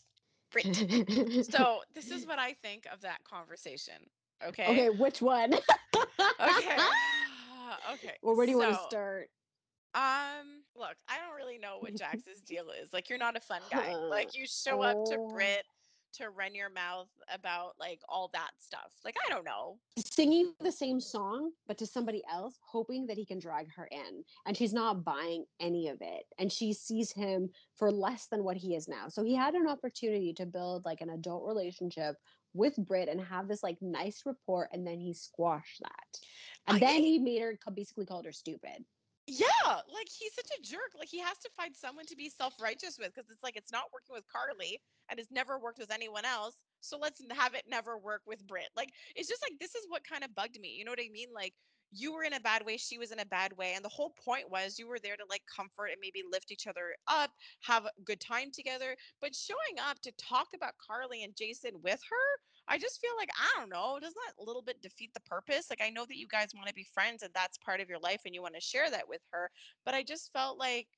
Britt. So this is what I think of that conversation. Okay. okay, which one? Okay. okay. Well, where do you want to start? Um, look, I don't really know what Jax's deal is. Like, you're not a fun guy. Like, you show up to oh. Britt to run your mouth about like all that stuff. Like, I don't know. singing the same song but to somebody else hoping that he can drag her in and she's not buying any of it and she sees him for less than what he is now so he had an opportunity to build like an adult relationship with Britt and have this like nice rapport and then he squashed that and I- then he made her basically called her stupid Yeah, like he's such a jerk. Like he has to find someone to be self-righteous with because it's like it's not working with Carly and it's never worked with anyone else. So let's have it never work with Britt. Like it's just like this is what kind of bugged me. You know what I mean? Like you were in a bad way, she was in a bad way, and the whole point was you were there to like comfort and maybe lift each other up, have a good time together. But showing up to talk about Carly and Jason with her, I just feel like I don't know. Doesn't that a little bit defeat the purpose? Like I know that you guys want to be friends and that's part of your life and you want to share that with her, but I just felt like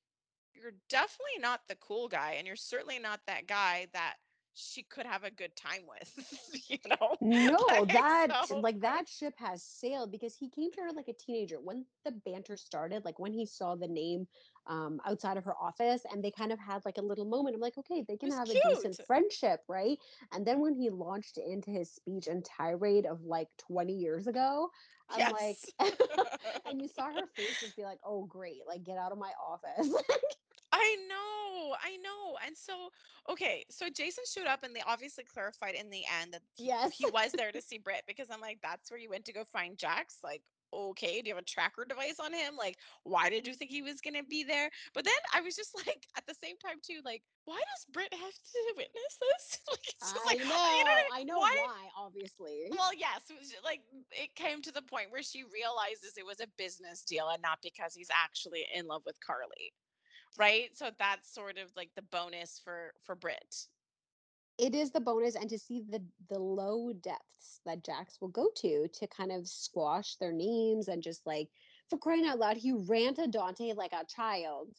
you're definitely not the cool guy and you're certainly not that guy that she could have a good time with, you know? no Like, that so- like that ship has sailed because he came to her like a teenager when the banter started like when he saw the name um outside of her office and they kind of had like a little moment i'm like okay they can have a decent friendship right and then when he launched into his speech and tirade of like 20 years ago i'm Yes. like and you saw her face just be like oh great like get out of my office I know, I know. And so, okay, so Jason showed up and they obviously clarified in the end that Yes. he was there to see Britt because I'm like, that's where you went to go find Jax. Like, okay, do you have a tracker device on him? Like, why did you think he was to be there? But then I was just like, at the same time, too, like, why does Britt have to witness this? like, it's just i like, know you know, i know why? why obviously Well, yes, it was ju- like it came to the point where she realizes it was a business deal and not because he's actually in love with Carly. Right? So that's sort of like the bonus for for Britt. It is the bonus and to see the the low depths that Jax will go to to kind of squash their names and just like for crying out loud, he ran to Dante like a child.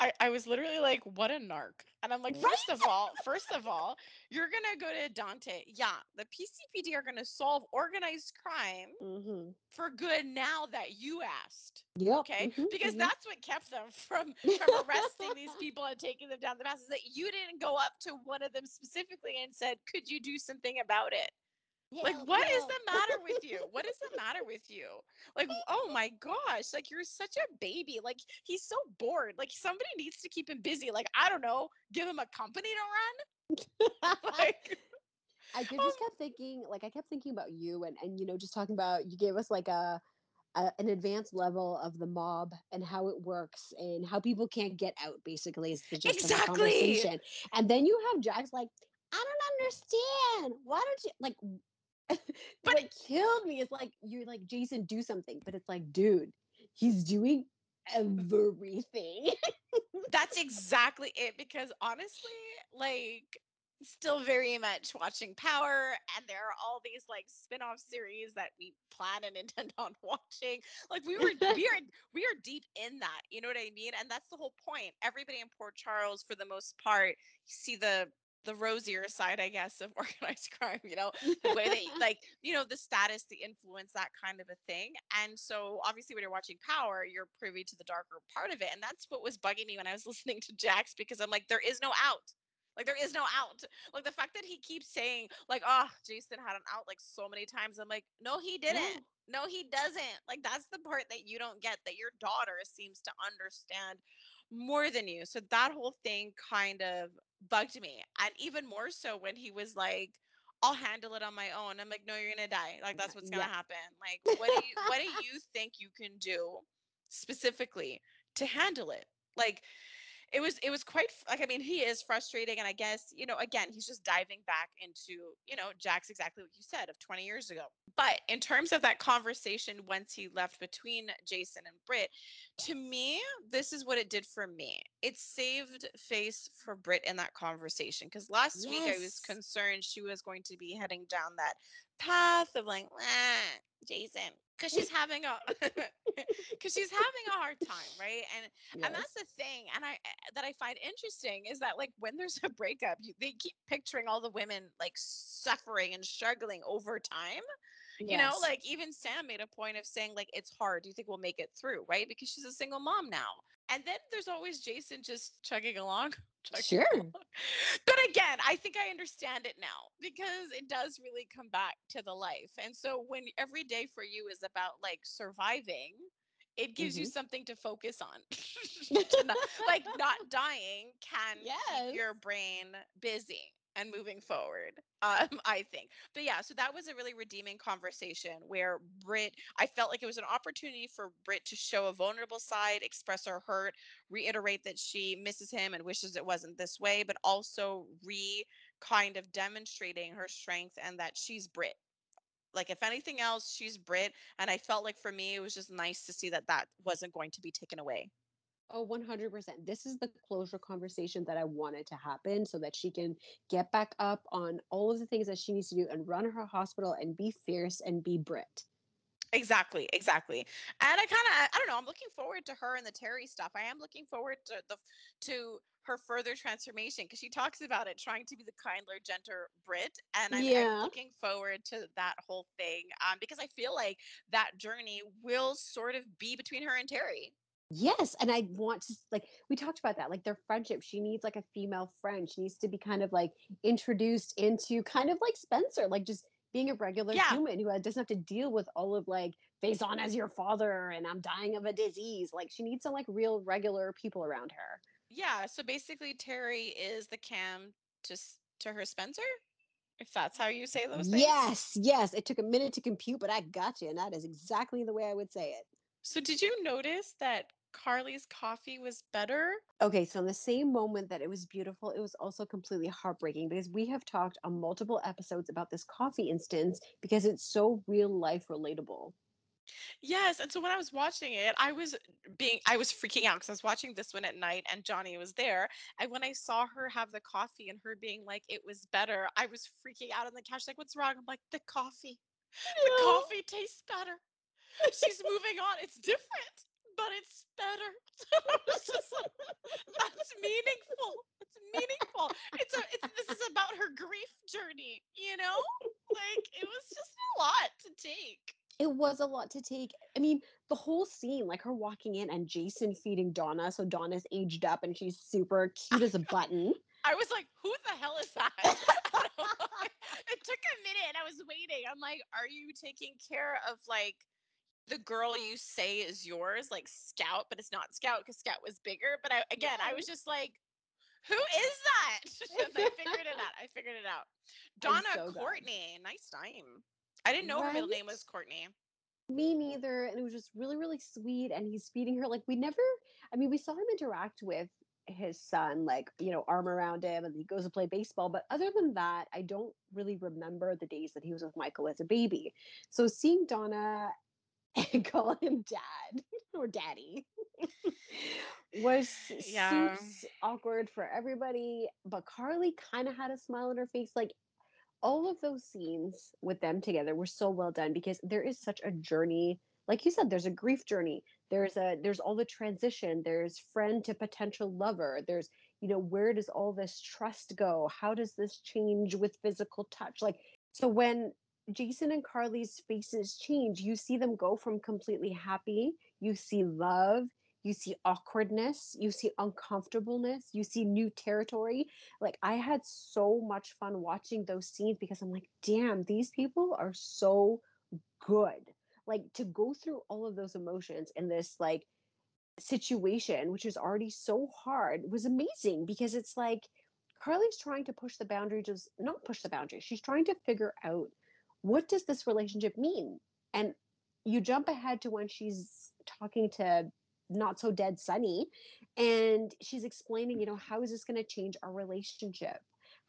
I, I was literally like, what a narc. And I'm like, first of all, first of all, you're gonna go to Dante. Yeah, the PCPD are gonna solve organized crime Mm-hmm. for good now that you asked. Yep. Okay. mhm, Because mhm. that's what kept them from from arresting these people and taking them down the path is that you didn't go up to one of them specifically and said, Could you do something about it? Like, what is help. the matter with you? What is the matter with you? Like, oh my gosh, like you're such a baby. Like, he's so bored. Like, somebody needs to keep him busy. Like, I don't know, give him a company to run. Like, I just oh kept thinking, like I kept thinking about you and and you know just talking about you gave us like a, an advanced level of the mob and how it works and how people can't get out basically is the gist of the Exactly. conversation. And then you have Jax like, I don't understand. Why don't you like? But- what killed me is like you're like Jason, do something, but it's like, dude, he's doing everything. that's exactly it. Because honestly, like, still very much watching Power, and there are all these like spin-off series that we plan and intend on watching. Like we were we are we are deep in that. You know what I mean? And that's the whole point. Everybody in Port Charles, for the most part, see the the rosier side, I guess, of organized crime, you know, the way they like, you know, the status, the influence, that kind of a thing. And so obviously when you're watching Power, you're privy to the darker part of it. And that's what was bugging me when I was listening to Jax because I'm like, there is no out. Like there is no out. Like the fact that he keeps saying, like, oh, Jason had an out like so many times. I'm like, no, he didn't. No, he doesn't. Like that's the part that you don't get that your daughter seems to understand more than you. So that whole thing kind of bugged me. And even more so when he was like, I'll handle it on my own. I'm like, no, you're gonna die. Like that's what's gonna Yeah. happen. Like, what do you what do you think you can do specifically to handle it? Like it was it was quite like I mean he is frustrating and I guess you know again he's just diving back into you know Jax exactly what you said of 20 years ago but in terms of that conversation once he left between Jason and Britt to me this is what it did for me. It saved face for Britt in that conversation because last week I was concerned she was going to be heading down that path of like "Ah, Jason because she's having a because she's having a hard time right? And and that's the thing and i eh, that i find interesting is that like when there's a breakup you, they keep picturing all the women like suffering and struggling over time you know like even sam made a point of saying like it's hard. Do you think we'll make it through? Right? Because she's a single mom now. And then there's always jason just chugging along chugging Sure. along. but again i think i understand it now because it does really come back to the life. And so when every day for you is about like surviving it gives you Mhm. something to focus on. To not, like not dying can keep your brain busy and moving forward um i think. But yeah so that was a really redeeming conversation where britt i felt like it was an opportunity for britt to show a vulnerable side express her hurt reiterate that she misses him and wishes it wasn't this way but also re kind of demonstrating her strength and that she's britt. Like if anything else she's britt and i felt like for me it was just nice to see that that wasn't going to be taken away Oh, 100%. This is the closure conversation that I wanted to happen so that she can get back up on all of the things that she needs to do and run her hospital and be fierce and be Britt. Exactly, exactly. And I kind of, I don't know, I'm looking forward to her and the Terry stuff. I am looking forward to the to her further transformation because she talks about it trying to be the kinder, gentler Britt, and I'm, I'm looking forward to that whole thing um, because I feel like that journey will sort of be between her and Terry. Yes, and I want to like we talked about that, like their friendship. She needs like a female friend. She needs to be kind of like introduced into kind of like Spencer, like just being a regular Yeah. human who uh, doesn't have to deal with all of like Faison as your father and I'm dying of a disease. Like she needs some like real regular people around her. Yeah, so basically Terry is the cam to to her Spencer, if that's how you say those things. Yes, yes. It took a minute to compute, but I got you, and that is exactly the way I would say it. So did you notice that Carly's coffee was better? Okay, so in the same moment that it was beautiful, it was also completely heartbreaking because we have talked on multiple episodes about this coffee instance because it's so real life relatable. Yes, and so when I was watching it, I was being I was freaking out because I was watching this one at night and Johnny was there. And when I saw her have the coffee and her being like it was better, I was freaking out on the couch like what's wrong? I'm like the coffee. The No. coffee tastes better. She's moving on. It's different, but it's better. I was just like, that's meaningful. It's meaningful. It's a it's this is about her grief journey, you know? Like it was just a lot to take. It was a lot to take. I mean, the whole scene, like her walking in and Jason feeding Donna. So Donna's aged up and she's super cute as a button. I was like, who the hell is that? it took a minute and I was waiting. I'm like, are you taking care of like the girl you say is yours, like Scout, but it's not Scout because Scout was bigger. But I again, I was just like, who is that? and I figured it out. I figured it out. Donna so. Courtney, nice name. I didn't know her middle name was Courtney. Me neither. And it was just really, really sweet. And he's feeding her. Like, we never, I mean, we saw him interact with his son, like, you know, arm around him and he goes to play baseball. But other than that, I don't really remember the days that he was with Michael as a baby. So seeing Donna and call him dad or daddy was Yeah. awkward for everybody. But Carly kind of had a smile on her face. Like, all of those scenes with them together were so well done because there is such a journey like you said there's a grief journey there's a there's all the transition there's friend to potential lover there's you know where does all this trust go how does this change with physical touch like so when jason and carly's faces change you see them go from completely happy you see love you see awkwardness you see uncomfortableness you see new territory like I had so much fun watching those scenes because I'm like, damn, these people are so good. Like to go through all of those emotions in this like situation, which is already so hard, was amazing because it's like Carly's trying to push the boundary, just not push the boundary. She's trying to figure out what does this relationship mean? And you jump ahead to when she's talking to not so dead Sonny and she's explaining, you know, mm-hmm. how is this going to change our relationship?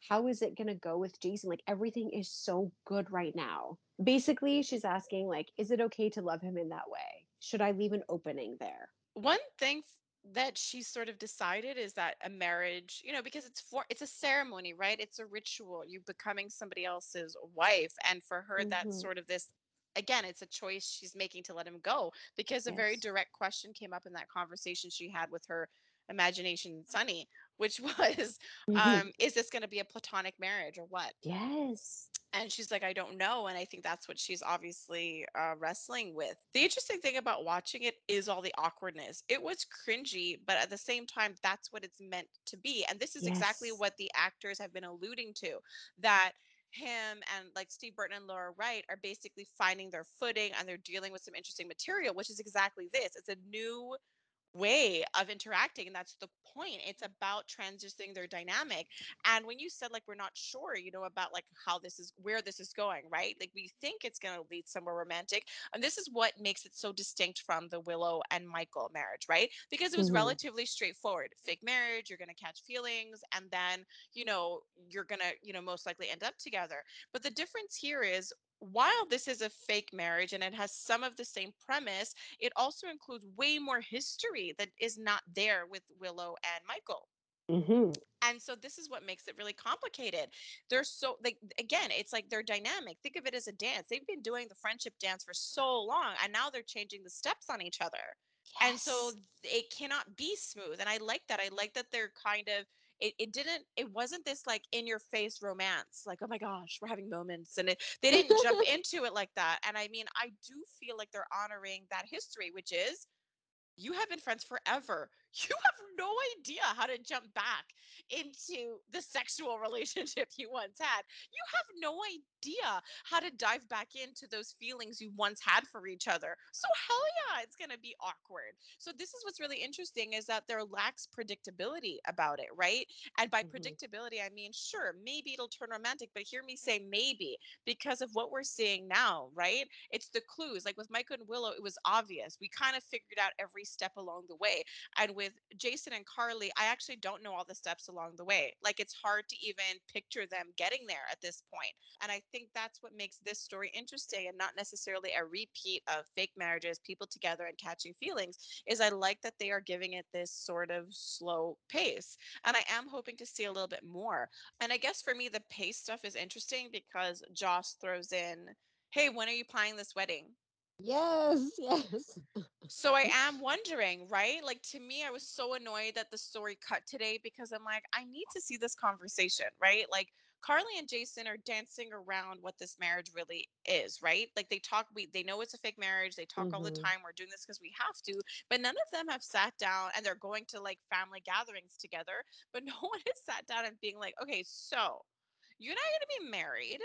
How is it going to go with Jason? Like everything is so good right now. Basically, she's asking like is it okay to love him in that way? Should I leave an opening there? One thing that she sort of decided is that a marriage, you know, because it's for it's a ceremony, right? It's a ritual. You becoming somebody else's wife, and for her, that's Mhm. sort of this. Again, it's a choice she's making to let him go because a very direct question came up in that conversation she had with her imagination Sonny, which was, Mhm. um, "Is this going to be a platonic marriage or what?" yes. And she's like, I don't know. And I think that's what she's obviously uh, wrestling with. The interesting thing about watching it is all the awkwardness. It was cringy, but at the same time, that's what it's meant to be. And this is exactly what the actors have been alluding to that him and like Steve Burton and Laura Wright are basically finding their footing and they're dealing with some interesting material, which is exactly this. It's a new way of interacting and that's the point it's about transitioning their dynamic and when you said like we're not sure you know about like how this is where this is going right? Like we think it's going to lead somewhere romantic and this is what makes it so distinct from the willow and michael marriage right? Because it was Mhm. relatively straightforward fake marriage you're going to catch feelings and then you know you're going to you know most likely end up together. But the difference here is while this is a fake marriage and it has some of the same premise it also includes way more history that is not there with Willow and Michael. Mhm. And so this is what makes it really complicated. They're so like again, it's like they're dynamic. Think of it as a dance. They've been doing the friendship dance for so long and now they're changing the steps on each other. And so it cannot be smooth. And I like that. I like that they're kind of it, it didn't it wasn't this like in your face romance like oh my gosh we're having moments and it, they didn't jump into it like that and i mean i do feel like they're honoring that history which is you have been friends forever. You have no idea how to jump back into the sexual relationship you once had. You have no idea how to dive back into those feelings you once had for each other. So hell yeah, it's going to be awkward. So this is what's really interesting is that there lacks predictability about it, right? And by Mhm. predictability, I mean sure, maybe it'll turn romantic, but hear me say maybe because of what we're seeing now, right? It's the clues. Like with Michael and Willow, it was obvious. We kind of figured out every step along the way. And with Jason and Carly, I actually don't know all the steps along the way. Like it's hard to even picture them getting there at this point. And I think that's what makes this story interesting and not necessarily a repeat of fake marriages, people together and catching feelings. Is I like that they are giving it this sort of slow pace. And I am hoping to see a little bit more. And I guess for me, the pace stuff is interesting because Joss throws in, hey, when are you planning this wedding? Yes, yes. So I am wondering, right? Like to me, I was so annoyed that the story cut today because I'm like, I need to see this conversation, right? Like Carly and Jason are dancing around what this marriage really is, right? Like they talk, we they know it's a fake marriage. They talk all the hmm time. We're doing this because we have to, but none of them have sat down and they're going to like family gatherings together. But no one has sat down and being like, okay, so you're not gonna be married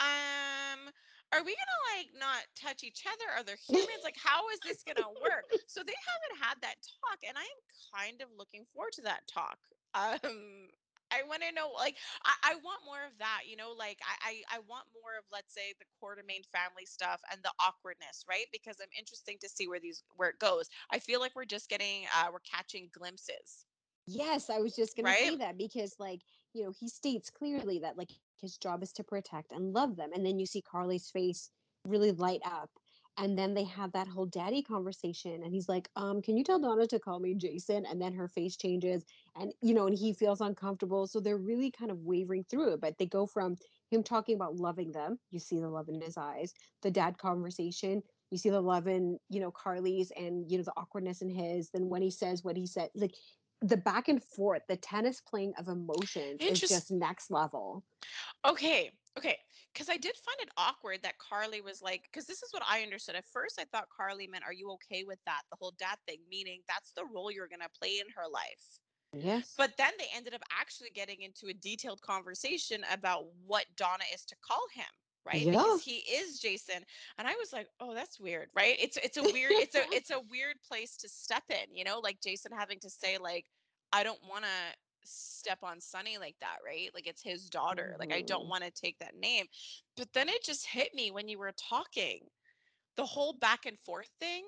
um are we gonna like not touch each other? Are there humans? Like how is this gonna work? So they haven't had that talk and i am kind of looking forward to that talk. Um i want to know like I, I want more of that you know like I, I i want more of let's say the quartermaine family stuff and the awkwardness right? Because i'm interesting to see where these where it goes. I feel like we're just getting uh we're catching glimpses Yes, I was just going to right say that because, like, you know, he states clearly that, like, his job is to protect and love them. And then you see Carly's face really light up. And then they have that whole daddy conversation. And he's like, um, can you tell Donna to call me Jason? And then her face changes and, you know, and he feels uncomfortable. So they're really kind of wavering through it. But they go from him talking about loving them, you see the love in his eyes, the dad conversation, you see the love in, you know, Carly's and, you know, the awkwardness in his. Then when he says what he said, like, the back and forth, the tennis playing of emotions is just next level. Okay, okay. Because I did find it awkward that Carly was like, because this is what I understood. At first, I thought Carly meant, Are you okay with that? The whole dad thing, meaning that's the role you're going to play in her life. Yes. But then they ended up actually getting into a detailed conversation about what Donna is to call him, right? Because he is Jason. And I was like, oh, that's weird, right? It's it's a weird, it's a it's a weird place to step in, you know, like Jason having to say, like, I don't want to step on Sonny like that, right? Like it's his daughter. Like I don't Mhm. want to take that name. But then it just hit me when you were talking. The whole back and forth thing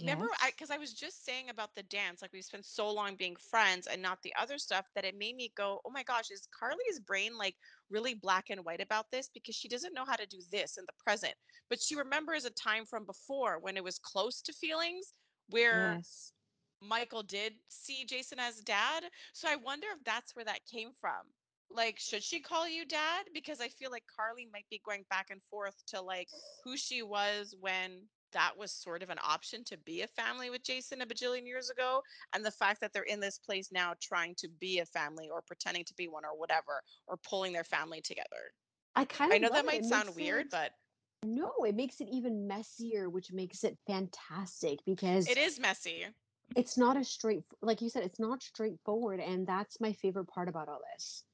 remember i Yes. because i was just saying about the dance like we spent so long being friends and not the other stuff that it made me go oh my gosh is carly's brain like really black and white about this because she doesn't know how to do this in the present but she remembers a time from before when it was close to feelings where Yes. Michael did see Jason as dad. So I wonder if that's where that came from. Like, should she call you dad? Because I feel like Carly might be going back and forth to like who she was when that was sort of an option to be a family with Jason a bajillion years ago. And the fact that they're in this place now trying to be a family or pretending to be one or whatever, or pulling their family together. I kind of I know that it. It might sound weird, it but no, it makes it even messier, which makes it fantastic because it is messy. it's not a straight like you said, it's not straightforward. And that's my favorite part about all this.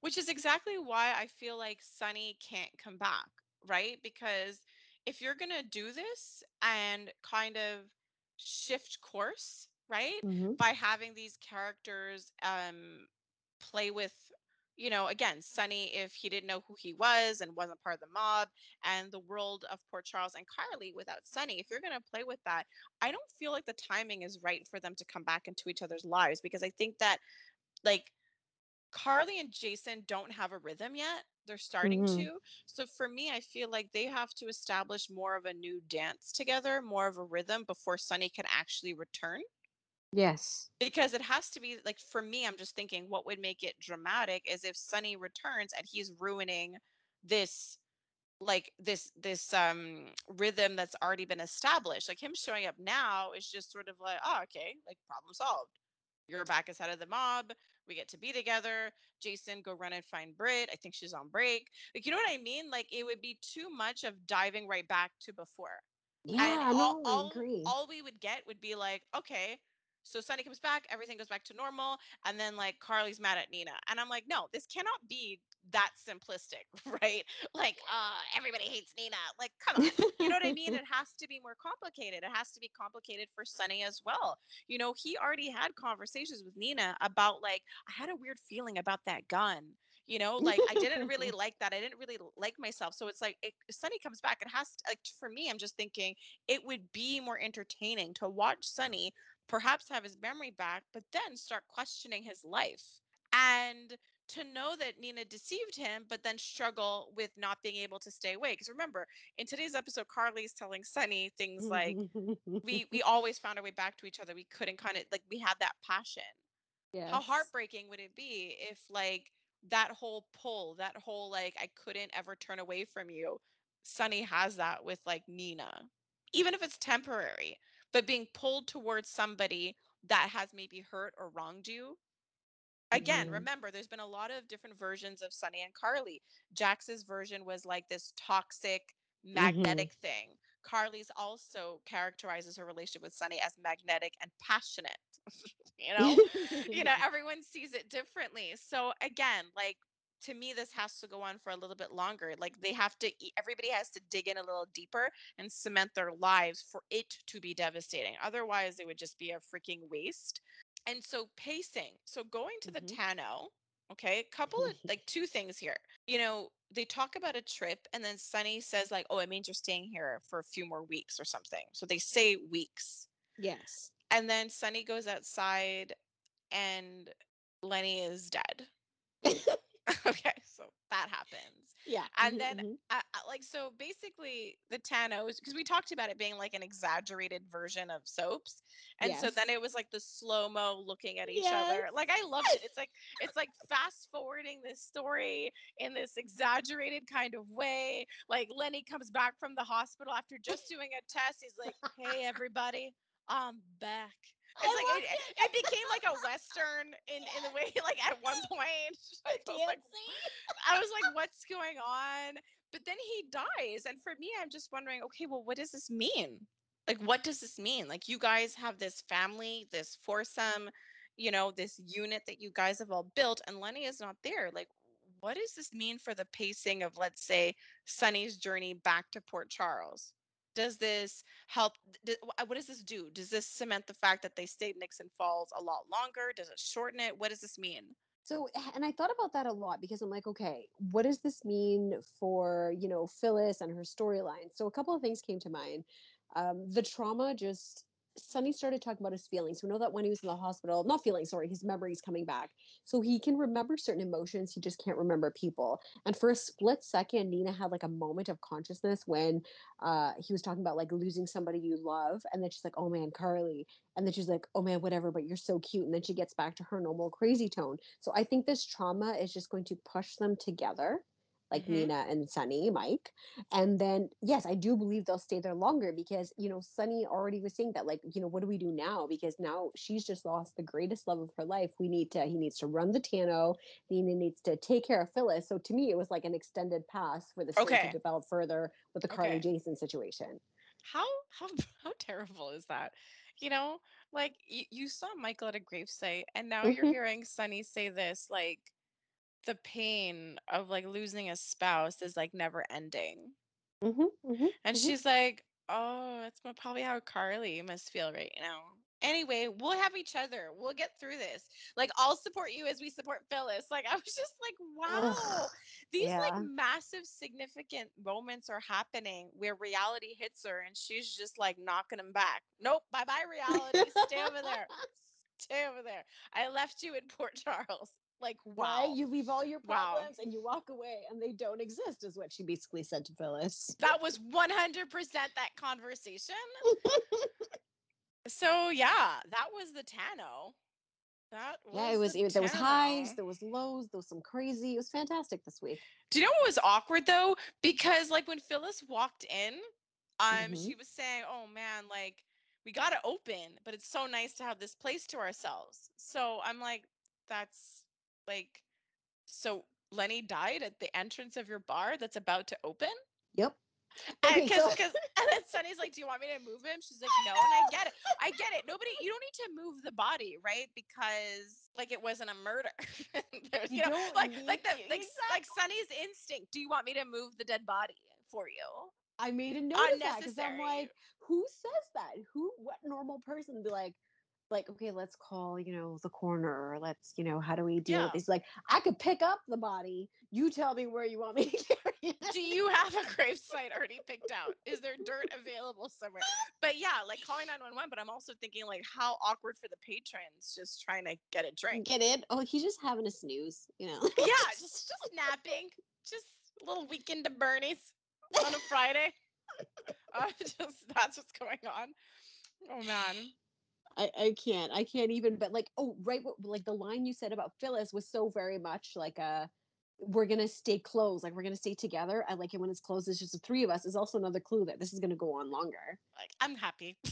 Which is exactly why I feel like Sonny can't come back, right? Because if you're going to do this and kind of shift course, right? hmm By having these characters um play with you know, again, Sonny, if he didn't know who he was and wasn't part of the mob, and the world of Port Charles and Carly without Sonny, if you're going to play with that, I don't feel like the timing is right for them to come back into each other's lives because I think that, like, Carly and Jason don't have a rhythm yet. They're starting hmm to. So for me, I feel like they have to establish more of a new dance together, more of a rhythm before Sonny can actually return. Yes. Because it has to be like for me, I'm just thinking what would make it dramatic is if Sonny returns and he's ruining this like this this um rhythm that's already been established. Like him showing up now is just sort of like, oh, okay, like problem solved you're back as head of the mob. We get to be together. Jason, go run and find Britt. I think she's on break. Like, you know what I mean? Like, it would be too much of diving right back to before. And Yeah, all no, I agree. all we would get would be like, okay, so Sonny comes back, everything goes back to normal, and then like Carly's mad at Nina. And I'm like, no, this cannot be that simplistic, right? Like, uh, everybody hates Nina. Like, come on. You know what I mean? It has to be more complicated. It has to be complicated for Sonny as well. You know, he already had conversations with Nina about like, I had a weird feeling about that gun. You know, like I didn't really like that. I didn't really like myself. So it's like, it, Sonny comes back, it has to, like, for me, I'm just thinking it would be more entertaining to watch Sonny perhaps have his memory back, but then start questioning his life. And to know that Nina deceived him, but then struggle with not being able to stay away. Because remember, in today's episode, Carly's telling Sonny things like, we we always found our way back to each other. We couldn't kind of like we had that passion. How heartbreaking would it be if like that whole pull, that whole like I couldn't ever turn away from you Sonny has that with like Nina, even if it's temporary, but being pulled towards somebody that has maybe hurt or wronged you. Again, Mhm. remember, there's been a lot of different versions of Sonny and Carly. Jax's version was like this toxic, magnetic thing. Carly's also characterizes her relationship with Sonny as magnetic and passionate. you know, you know, everyone sees it differently. So again, like to me, this has to go on for a little bit longer. Like they have to, everybody has to dig in a little deeper and cement their lives for it to be devastating. Otherwise, it would just be a freaking waste. And so pacing. So going to the Mhm. Tan-O, okay, a couple of like two things here. You know, they talk about a trip and then Sonny says like, "Oh, it means you're staying here for a few more weeks or something." So they say weeks. yes. And then Sonny goes outside and Lenny is dead. okay, so that happens. Yeah. And mhm, then mhm. I, I- like so basically the Tan-Os because we talked about it being like an exaggerated version of soaps. And so then it was like the slow-mo looking at each other. Like I loved it. It's like it's like fast forwarding this story in this exaggerated kind of way. Like Lenny comes back from the hospital after just doing a test. He's like, "Hey everybody, I'm back." I It's oh like it, it became like a western in in the way like at one point. I was like, I was like, what's going on? But then he dies. And for me, I'm just wondering, okay, well, what does this mean? Like, what does this mean? Like, you guys have this family, this foursome, you know, this unit that you guys have all built, and Lenny is not there. Like, what does this mean for the pacing of, let's say, Sonny's journey back to Port Charles? Does this help? d- wh- what does this do? Does this cement the fact that they stayed Nixon Falls a lot longer? Does it shorten it? What does this mean? So, and I thought about that a lot because I'm like, okay, what does this mean for, you know, Phyllis and her storyline? So, a couple of things came to mind. Um, the trauma just, Sonny started talking about his feelings. We know that when he was in the hospital, not feelings, sorry, his memories coming back. So, he can remember certain emotions, he just can't remember people. And for a split second, Nina had like a moment of consciousness when uh, he was talking about like losing somebody you love. And then she's like, oh man, Carly. And then she's like, oh man, whatever, but you're so cute. And then she gets back to her normal crazy tone. So I think this trauma is just going to push them together, like Mhm. Nina and Sonny, Mike. And then, yes, I do believe they'll stay there longer because, you know, Sonny already was saying that, like, you know, what do we do now? Because now she's just lost the greatest love of her life. We need to, he needs to run the Tan-O. Nina needs to take care of Phyllis. So to me, it was like an extended pass for the story Okay. to develop further with the Carly Okay. Jason situation. How how how terrible is that? You know, like you, you saw Michael at a gravesite, and now you're Mhm. hearing Sonny say this, like the pain of like losing a spouse is like never ending. Mhm, mhm, And mhm. she's like, "Oh, that's probably how Carly must feel right now." Anyway, we'll have each other. We'll get through this. Like, I'll support you as we support Phyllis. Like, I was just like, wow, Ugh, these yeah. like massive, significant moments are happening where reality hits her and she's just like knocking them back. Nope, bye bye, reality. Stay over there. Stay over there. I left you in Port Charles. Like, wow. Right? You leave all your Wow. problems and you walk away and they don't exist, is what she basically said to Phyllis. That was 100% that conversation. So yeah, that was the Tan-O. That was yeah, it was the it, there was highs, there was lows, there was some crazy. It was fantastic this week. Do you know what was awkward though? Because like when Phyllis walked in, um, Mhm. she was saying, "Oh man, like we gotta open, but it's so nice to have this place to ourselves." So I'm like, that's like, so Lenny died at the entrance of your bar that's about to open. Yep. And because so because and then Sonny's like, "Do you want me to move him?" She's like, "No," and I get it. I get it. Nobody, you don't need to move the body, right? Because like it wasn't a murder. You you know, like like the like, s- like Sonny's instinct. Do you want me to move the dead body for you? I made a note of that because I'm like, who says that? Who what normal person be like like, okay, let's call, you know, the coroner or let's, you know, how do we deal with Yeah. this? Like, I could pick up the body. You tell me where you want me to carry it. Do you have a grave site already picked out? Is there dirt available somewhere? But yeah, like calling 911, but I'm also thinking like how awkward for the patrons just trying to get a drink. Get in? Oh, he's just having a snooze, you know. yeah, just just napping, just a little weekend at Bernie's on a Friday. Uh, just that's what's going on. Oh man, I, I can't. I can't even. But like, oh, right. What, like the line you said about Phyllis was so very much like a we're gonna stay close, like we're gonna stay together. I like it when it's close, it's just the three of us, is also another clue that this is gonna go on longer. Like I'm happy.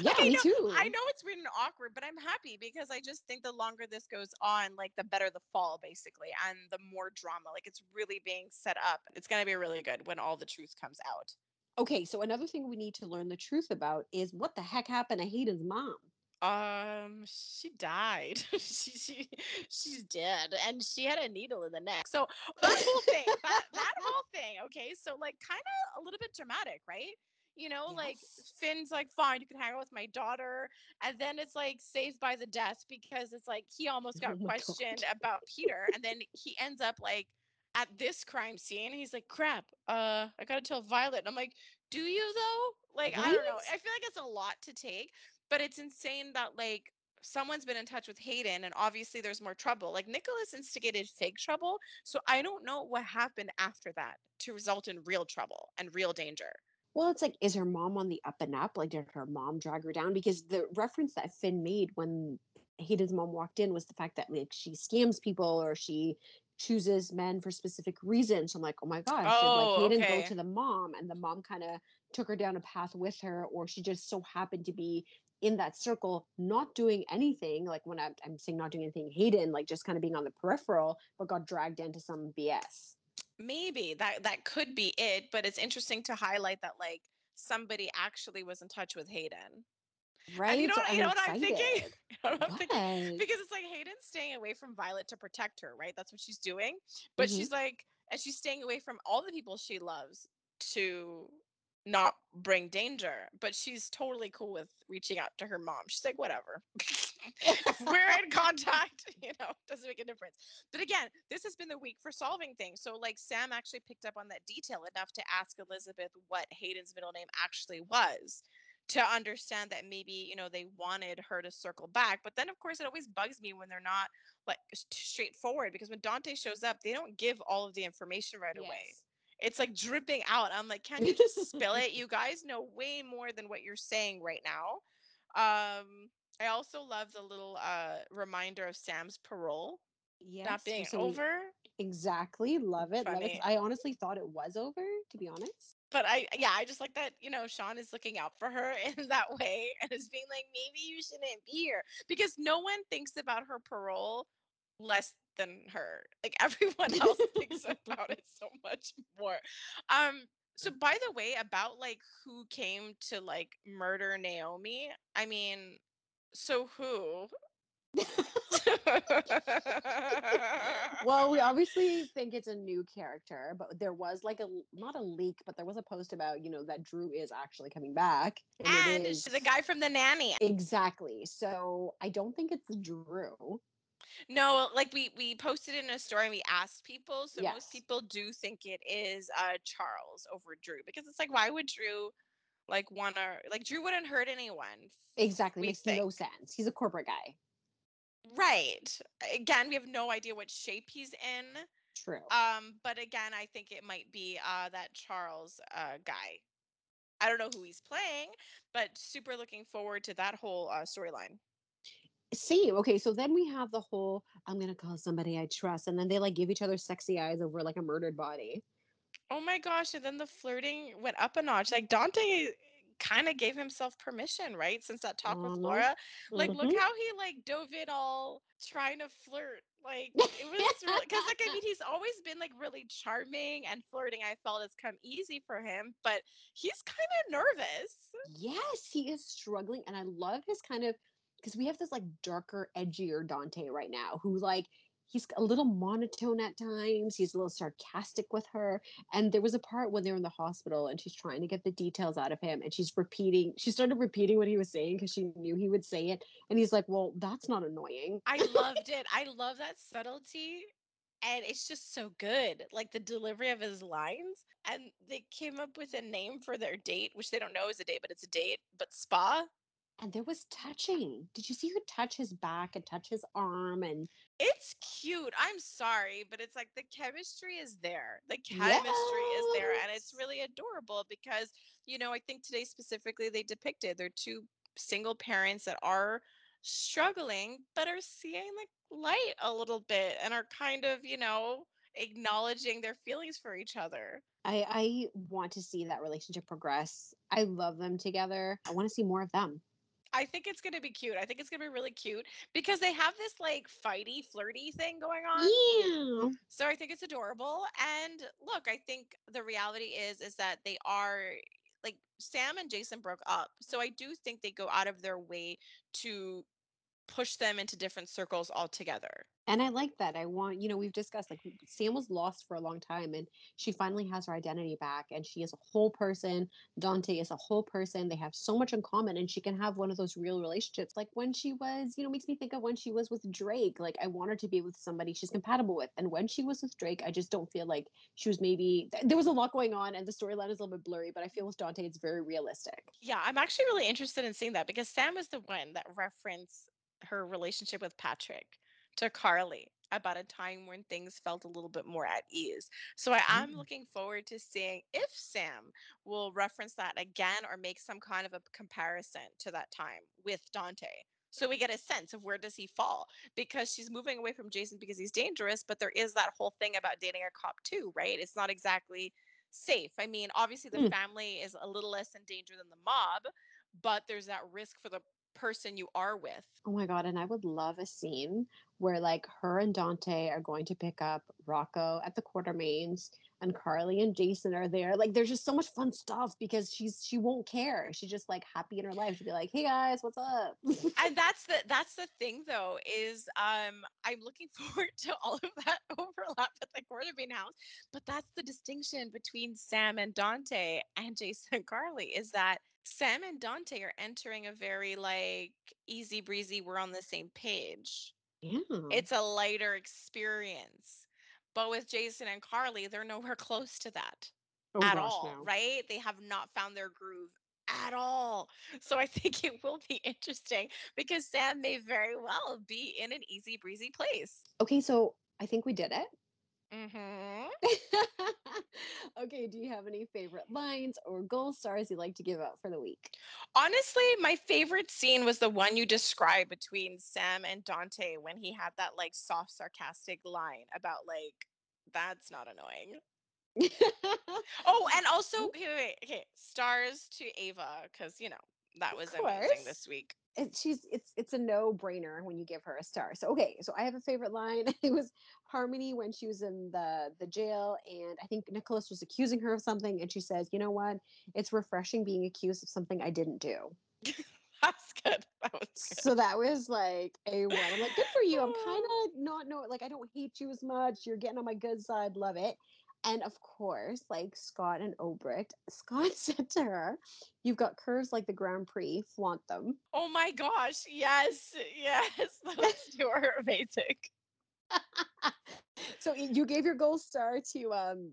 Yeah, I me know, too. I know it's weird and awkward, but I'm happy because I just think the longer this goes on, like the better the fall, basically, and the more drama. Like it's really being set up. It's gonna be really good when all the truth comes out. Okay, so another thing we need to learn the truth about is what the heck happened to Hayden's mom. Um, she died. she, she she's dead, and she had a needle in the neck. So that whole thing, that that whole thing. Okay, so like kind of a little bit dramatic, right? You know, like Finn's like, fine, you can hang out with my daughter, and then it's like saved by the death because it's like he almost Oh got God. questioned about Peter, and then he ends up like at this crime scene. He's like, crap, uh, I gotta tell Violet. And I'm like, do you though? Like, I don't know. I feel like it's a lot to take but it's insane that like someone's been in touch with Hayden and obviously there's more trouble. Like Nicholas instigated fake trouble, so I don't know what happened after that to result in real trouble and real danger. Well, it's like, is her mom on the up and up? Like, did her mom drag her down? Because the reference that Finn made when Hayden's mom walked in was the fact that like she scams people or she chooses men for specific reasons. So I'm like, oh my gosh, did like Oh, Hayden go okay. to the mom and the mom kind of took her down a path with her, or she just so happened to be in that circle, not doing anything. Like when I'm, I'm saying not doing anything, Hayden, like just kind of being on the peripheral, but got dragged into some BS. Maybe that that could be it, but it's interesting to highlight that like somebody actually was in touch with Hayden. Right? And you know what, I'm you know what I'm thinking? You know what I'm thinking? Because it's like Hayden's staying away from Violet to protect her, right? That's what she's doing. But Mhm. she's like, and she's staying away from all the people she loves to not bring danger. But she's totally cool with reaching out to her mom. She's like, whatever. we're in contact, you know, doesn't make a difference. But again, this has been the week for solving things. So like Sam actually picked up on that detail enough to ask Elizabeth what Hayden's middle name actually was to understand that maybe you know they wanted her to circle back but then of course it always bugs me when they're not like straightforward because when dante shows up they don't give all of the information right away it's like dripping out i'm like can't you just spill it you guys know way more than what you're saying right now um i also love the little uh reminder of sam's parole Yes. not being so over exactly. Love it. Love it. I honestly thought it was over, to be honest. But I yeah, I just like that, you know, Shawn is looking out for her in that way and is being like, maybe you shouldn't be here. Because no one thinks about her parole less than her. Like everyone else thinks about it so much more. Um so by the way, about like who came to like murder Naomi, I mean, so who? well, we obviously think it's a new character, but there was like a not a leak, but there was a post about you know that Drew is actually coming back, and, and is the guy from the nanny. exactly. So I don't think it's Drew. No, like we we posted in a story and we asked people, so Yes. most people do think it is uh Charles over Drew because it's like why would Drew like wanna like Drew wouldn't hurt anyone. Exactly, makes no sense. He's a corporate guy. Right. Again, we have no idea what shape he's in. True. Um, but again, I think it might be uh that Charles uh guy. I don't know who he's playing, but super looking forward to that whole uh storyline. Same. Okay, so then we have the whole I'm gonna call somebody I trust, and then they like give each other sexy eyes over like a murdered body. Oh my gosh, and then the flirting went up a notch. Like Dante kind of gave himself permission, right? Since that talk with Mhm, Laura. Like look mhm. how he like dove in all trying to flirt. Like it was really cuz like I mean he's always been like really charming and flirting I felt has come easy for him, but he's kind of nervous. Yes, he is struggling, and I love his kind of because we have this like darker, edgier Dante right now, who like he's a little monotone at times. He's a little sarcastic with her, and there was a part when they were in the hospital, and she's trying to get the details out of him, and she's repeating. She started repeating what he was saying because she knew he would say it, and he's like, "Well, that's not annoying." I loved it. I love that subtlety. And it's just so good. Like the delivery of his lines. And they came up with a name for their date, which they don't know is a date, but it's a date. But spa. And there was touching. Did you see her touch his back and touch his arm? And It's cute. I'm sorry, but it's like the chemistry is there. The chemistry is there. And it's really adorable because, you know, I think today specifically they depicted they're two single parents that are struggling, but are seeing like light a little bit and are kind of, you know, acknowledging their feelings for each other. I I want to see that relationship progress. I love them together. I want to see more of them. I think it's gonna be cute. I think it's gonna be really cute because they have this like fighty, flirty thing going on. Yeah. So I think it's adorable. And look, I think the reality is is that they are like Sam and Jason broke up. So I do think they go out of their way to push them into different circles altogether. And I like that. I want, you know, we've discussed like Sam was lost for a long time and she finally has her identity back and she is a whole person. Dante is a whole person. They have so much in common and she can have one of those real relationships. Like when she was, you know, makes me think of when she was with Drake. Like I want her to be with somebody she's compatible with. And when she was with Drake, I just don't feel like she was maybe, there was a lot going on and the storyline is a little bit blurry, but I feel with Dante, it's very realistic. Yeah, I'm actually really interested in seeing that because Sam is the one that referenced her relationship with Patrick to Carly about a time when things felt a little bit more at ease. So I am Mm. looking forward to seeing if Sam will reference that again or make some kind of a comparison to that time with Dante. So we get a sense of where does he fall because she's moving away from Jason because he's dangerous, but there is that whole thing about dating a cop too, right? It's not exactly safe. I mean, obviously the Mm. family is a little less in danger than the mob, but there's that risk for the person you are with. Oh my god, and I would love a scene where like her and Dante are going to pick up Rocco at the Quartermaines and Carly and Jason are there. Like there's just so much fun stuff because she's she won't care. She's just like happy in her life. She'll be like, "Hey guys, what's up?" and that's the that's the thing though is um i'm looking forward to all of that overlap at the quartermaine house but that's the distinction between sam and dante and jason and carly is that sam and dante are entering a very like easy breezy we're on the same page yeah. it's a lighter experience but with jason and carly they're nowhere close to that oh at gosh, all, no. right? They have not found their groove at all. So I think it will be interesting because Sam may very well be in an easy breezy place. Okay, so I think we did it. Hmm okay, do you have any favorite lines or gold stars you'd like to give out for the week? Honestly, my favorite scene was the one you described between Sam and Dante when he had that like soft, sarcastic line about like, that's not annoying. Oh, and also, wait, wait, okay, stars to Ava because you know that was amazing this week. It, she's it's it's a no brainer when you give her a star. So okay, so I have a favorite line. It was Harmony when she was in the the jail, and I think Nicholas was accusing her of something, and she says, "You know what? It's refreshing being accused of something I didn't do." That's good. That was good. So that was like a one. I'm like, good for you. I'm oh. kind of not know like I don't hate you as much. You're getting on my good side. Love it. And of course, like Scott and Obrecht, Scott said to her, "You've got curves like the Grand Prix. Flaunt them." Oh my gosh. Yes. Yes. Those two are amazing. so you gave your gold star to um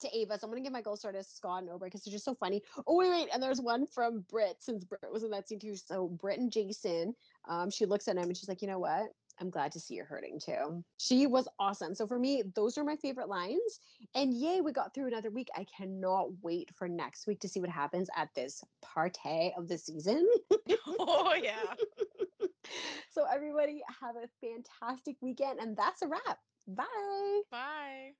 to Ava. So I'm gonna give my gold star to Scott and Ober because they're just so funny. Oh wait, wait, and there's one from Britt since Britt was in that scene too. So Britt and Jason, um, she looks at him and she's like, you know what? I'm glad to see you're hurting too. She was awesome. So for me, those are my favorite lines. And yay, we got through another week. I cannot wait for next week to see what happens at this party of the season. Oh yeah. so everybody have a fantastic weekend, and that's a wrap. Bye. Bye.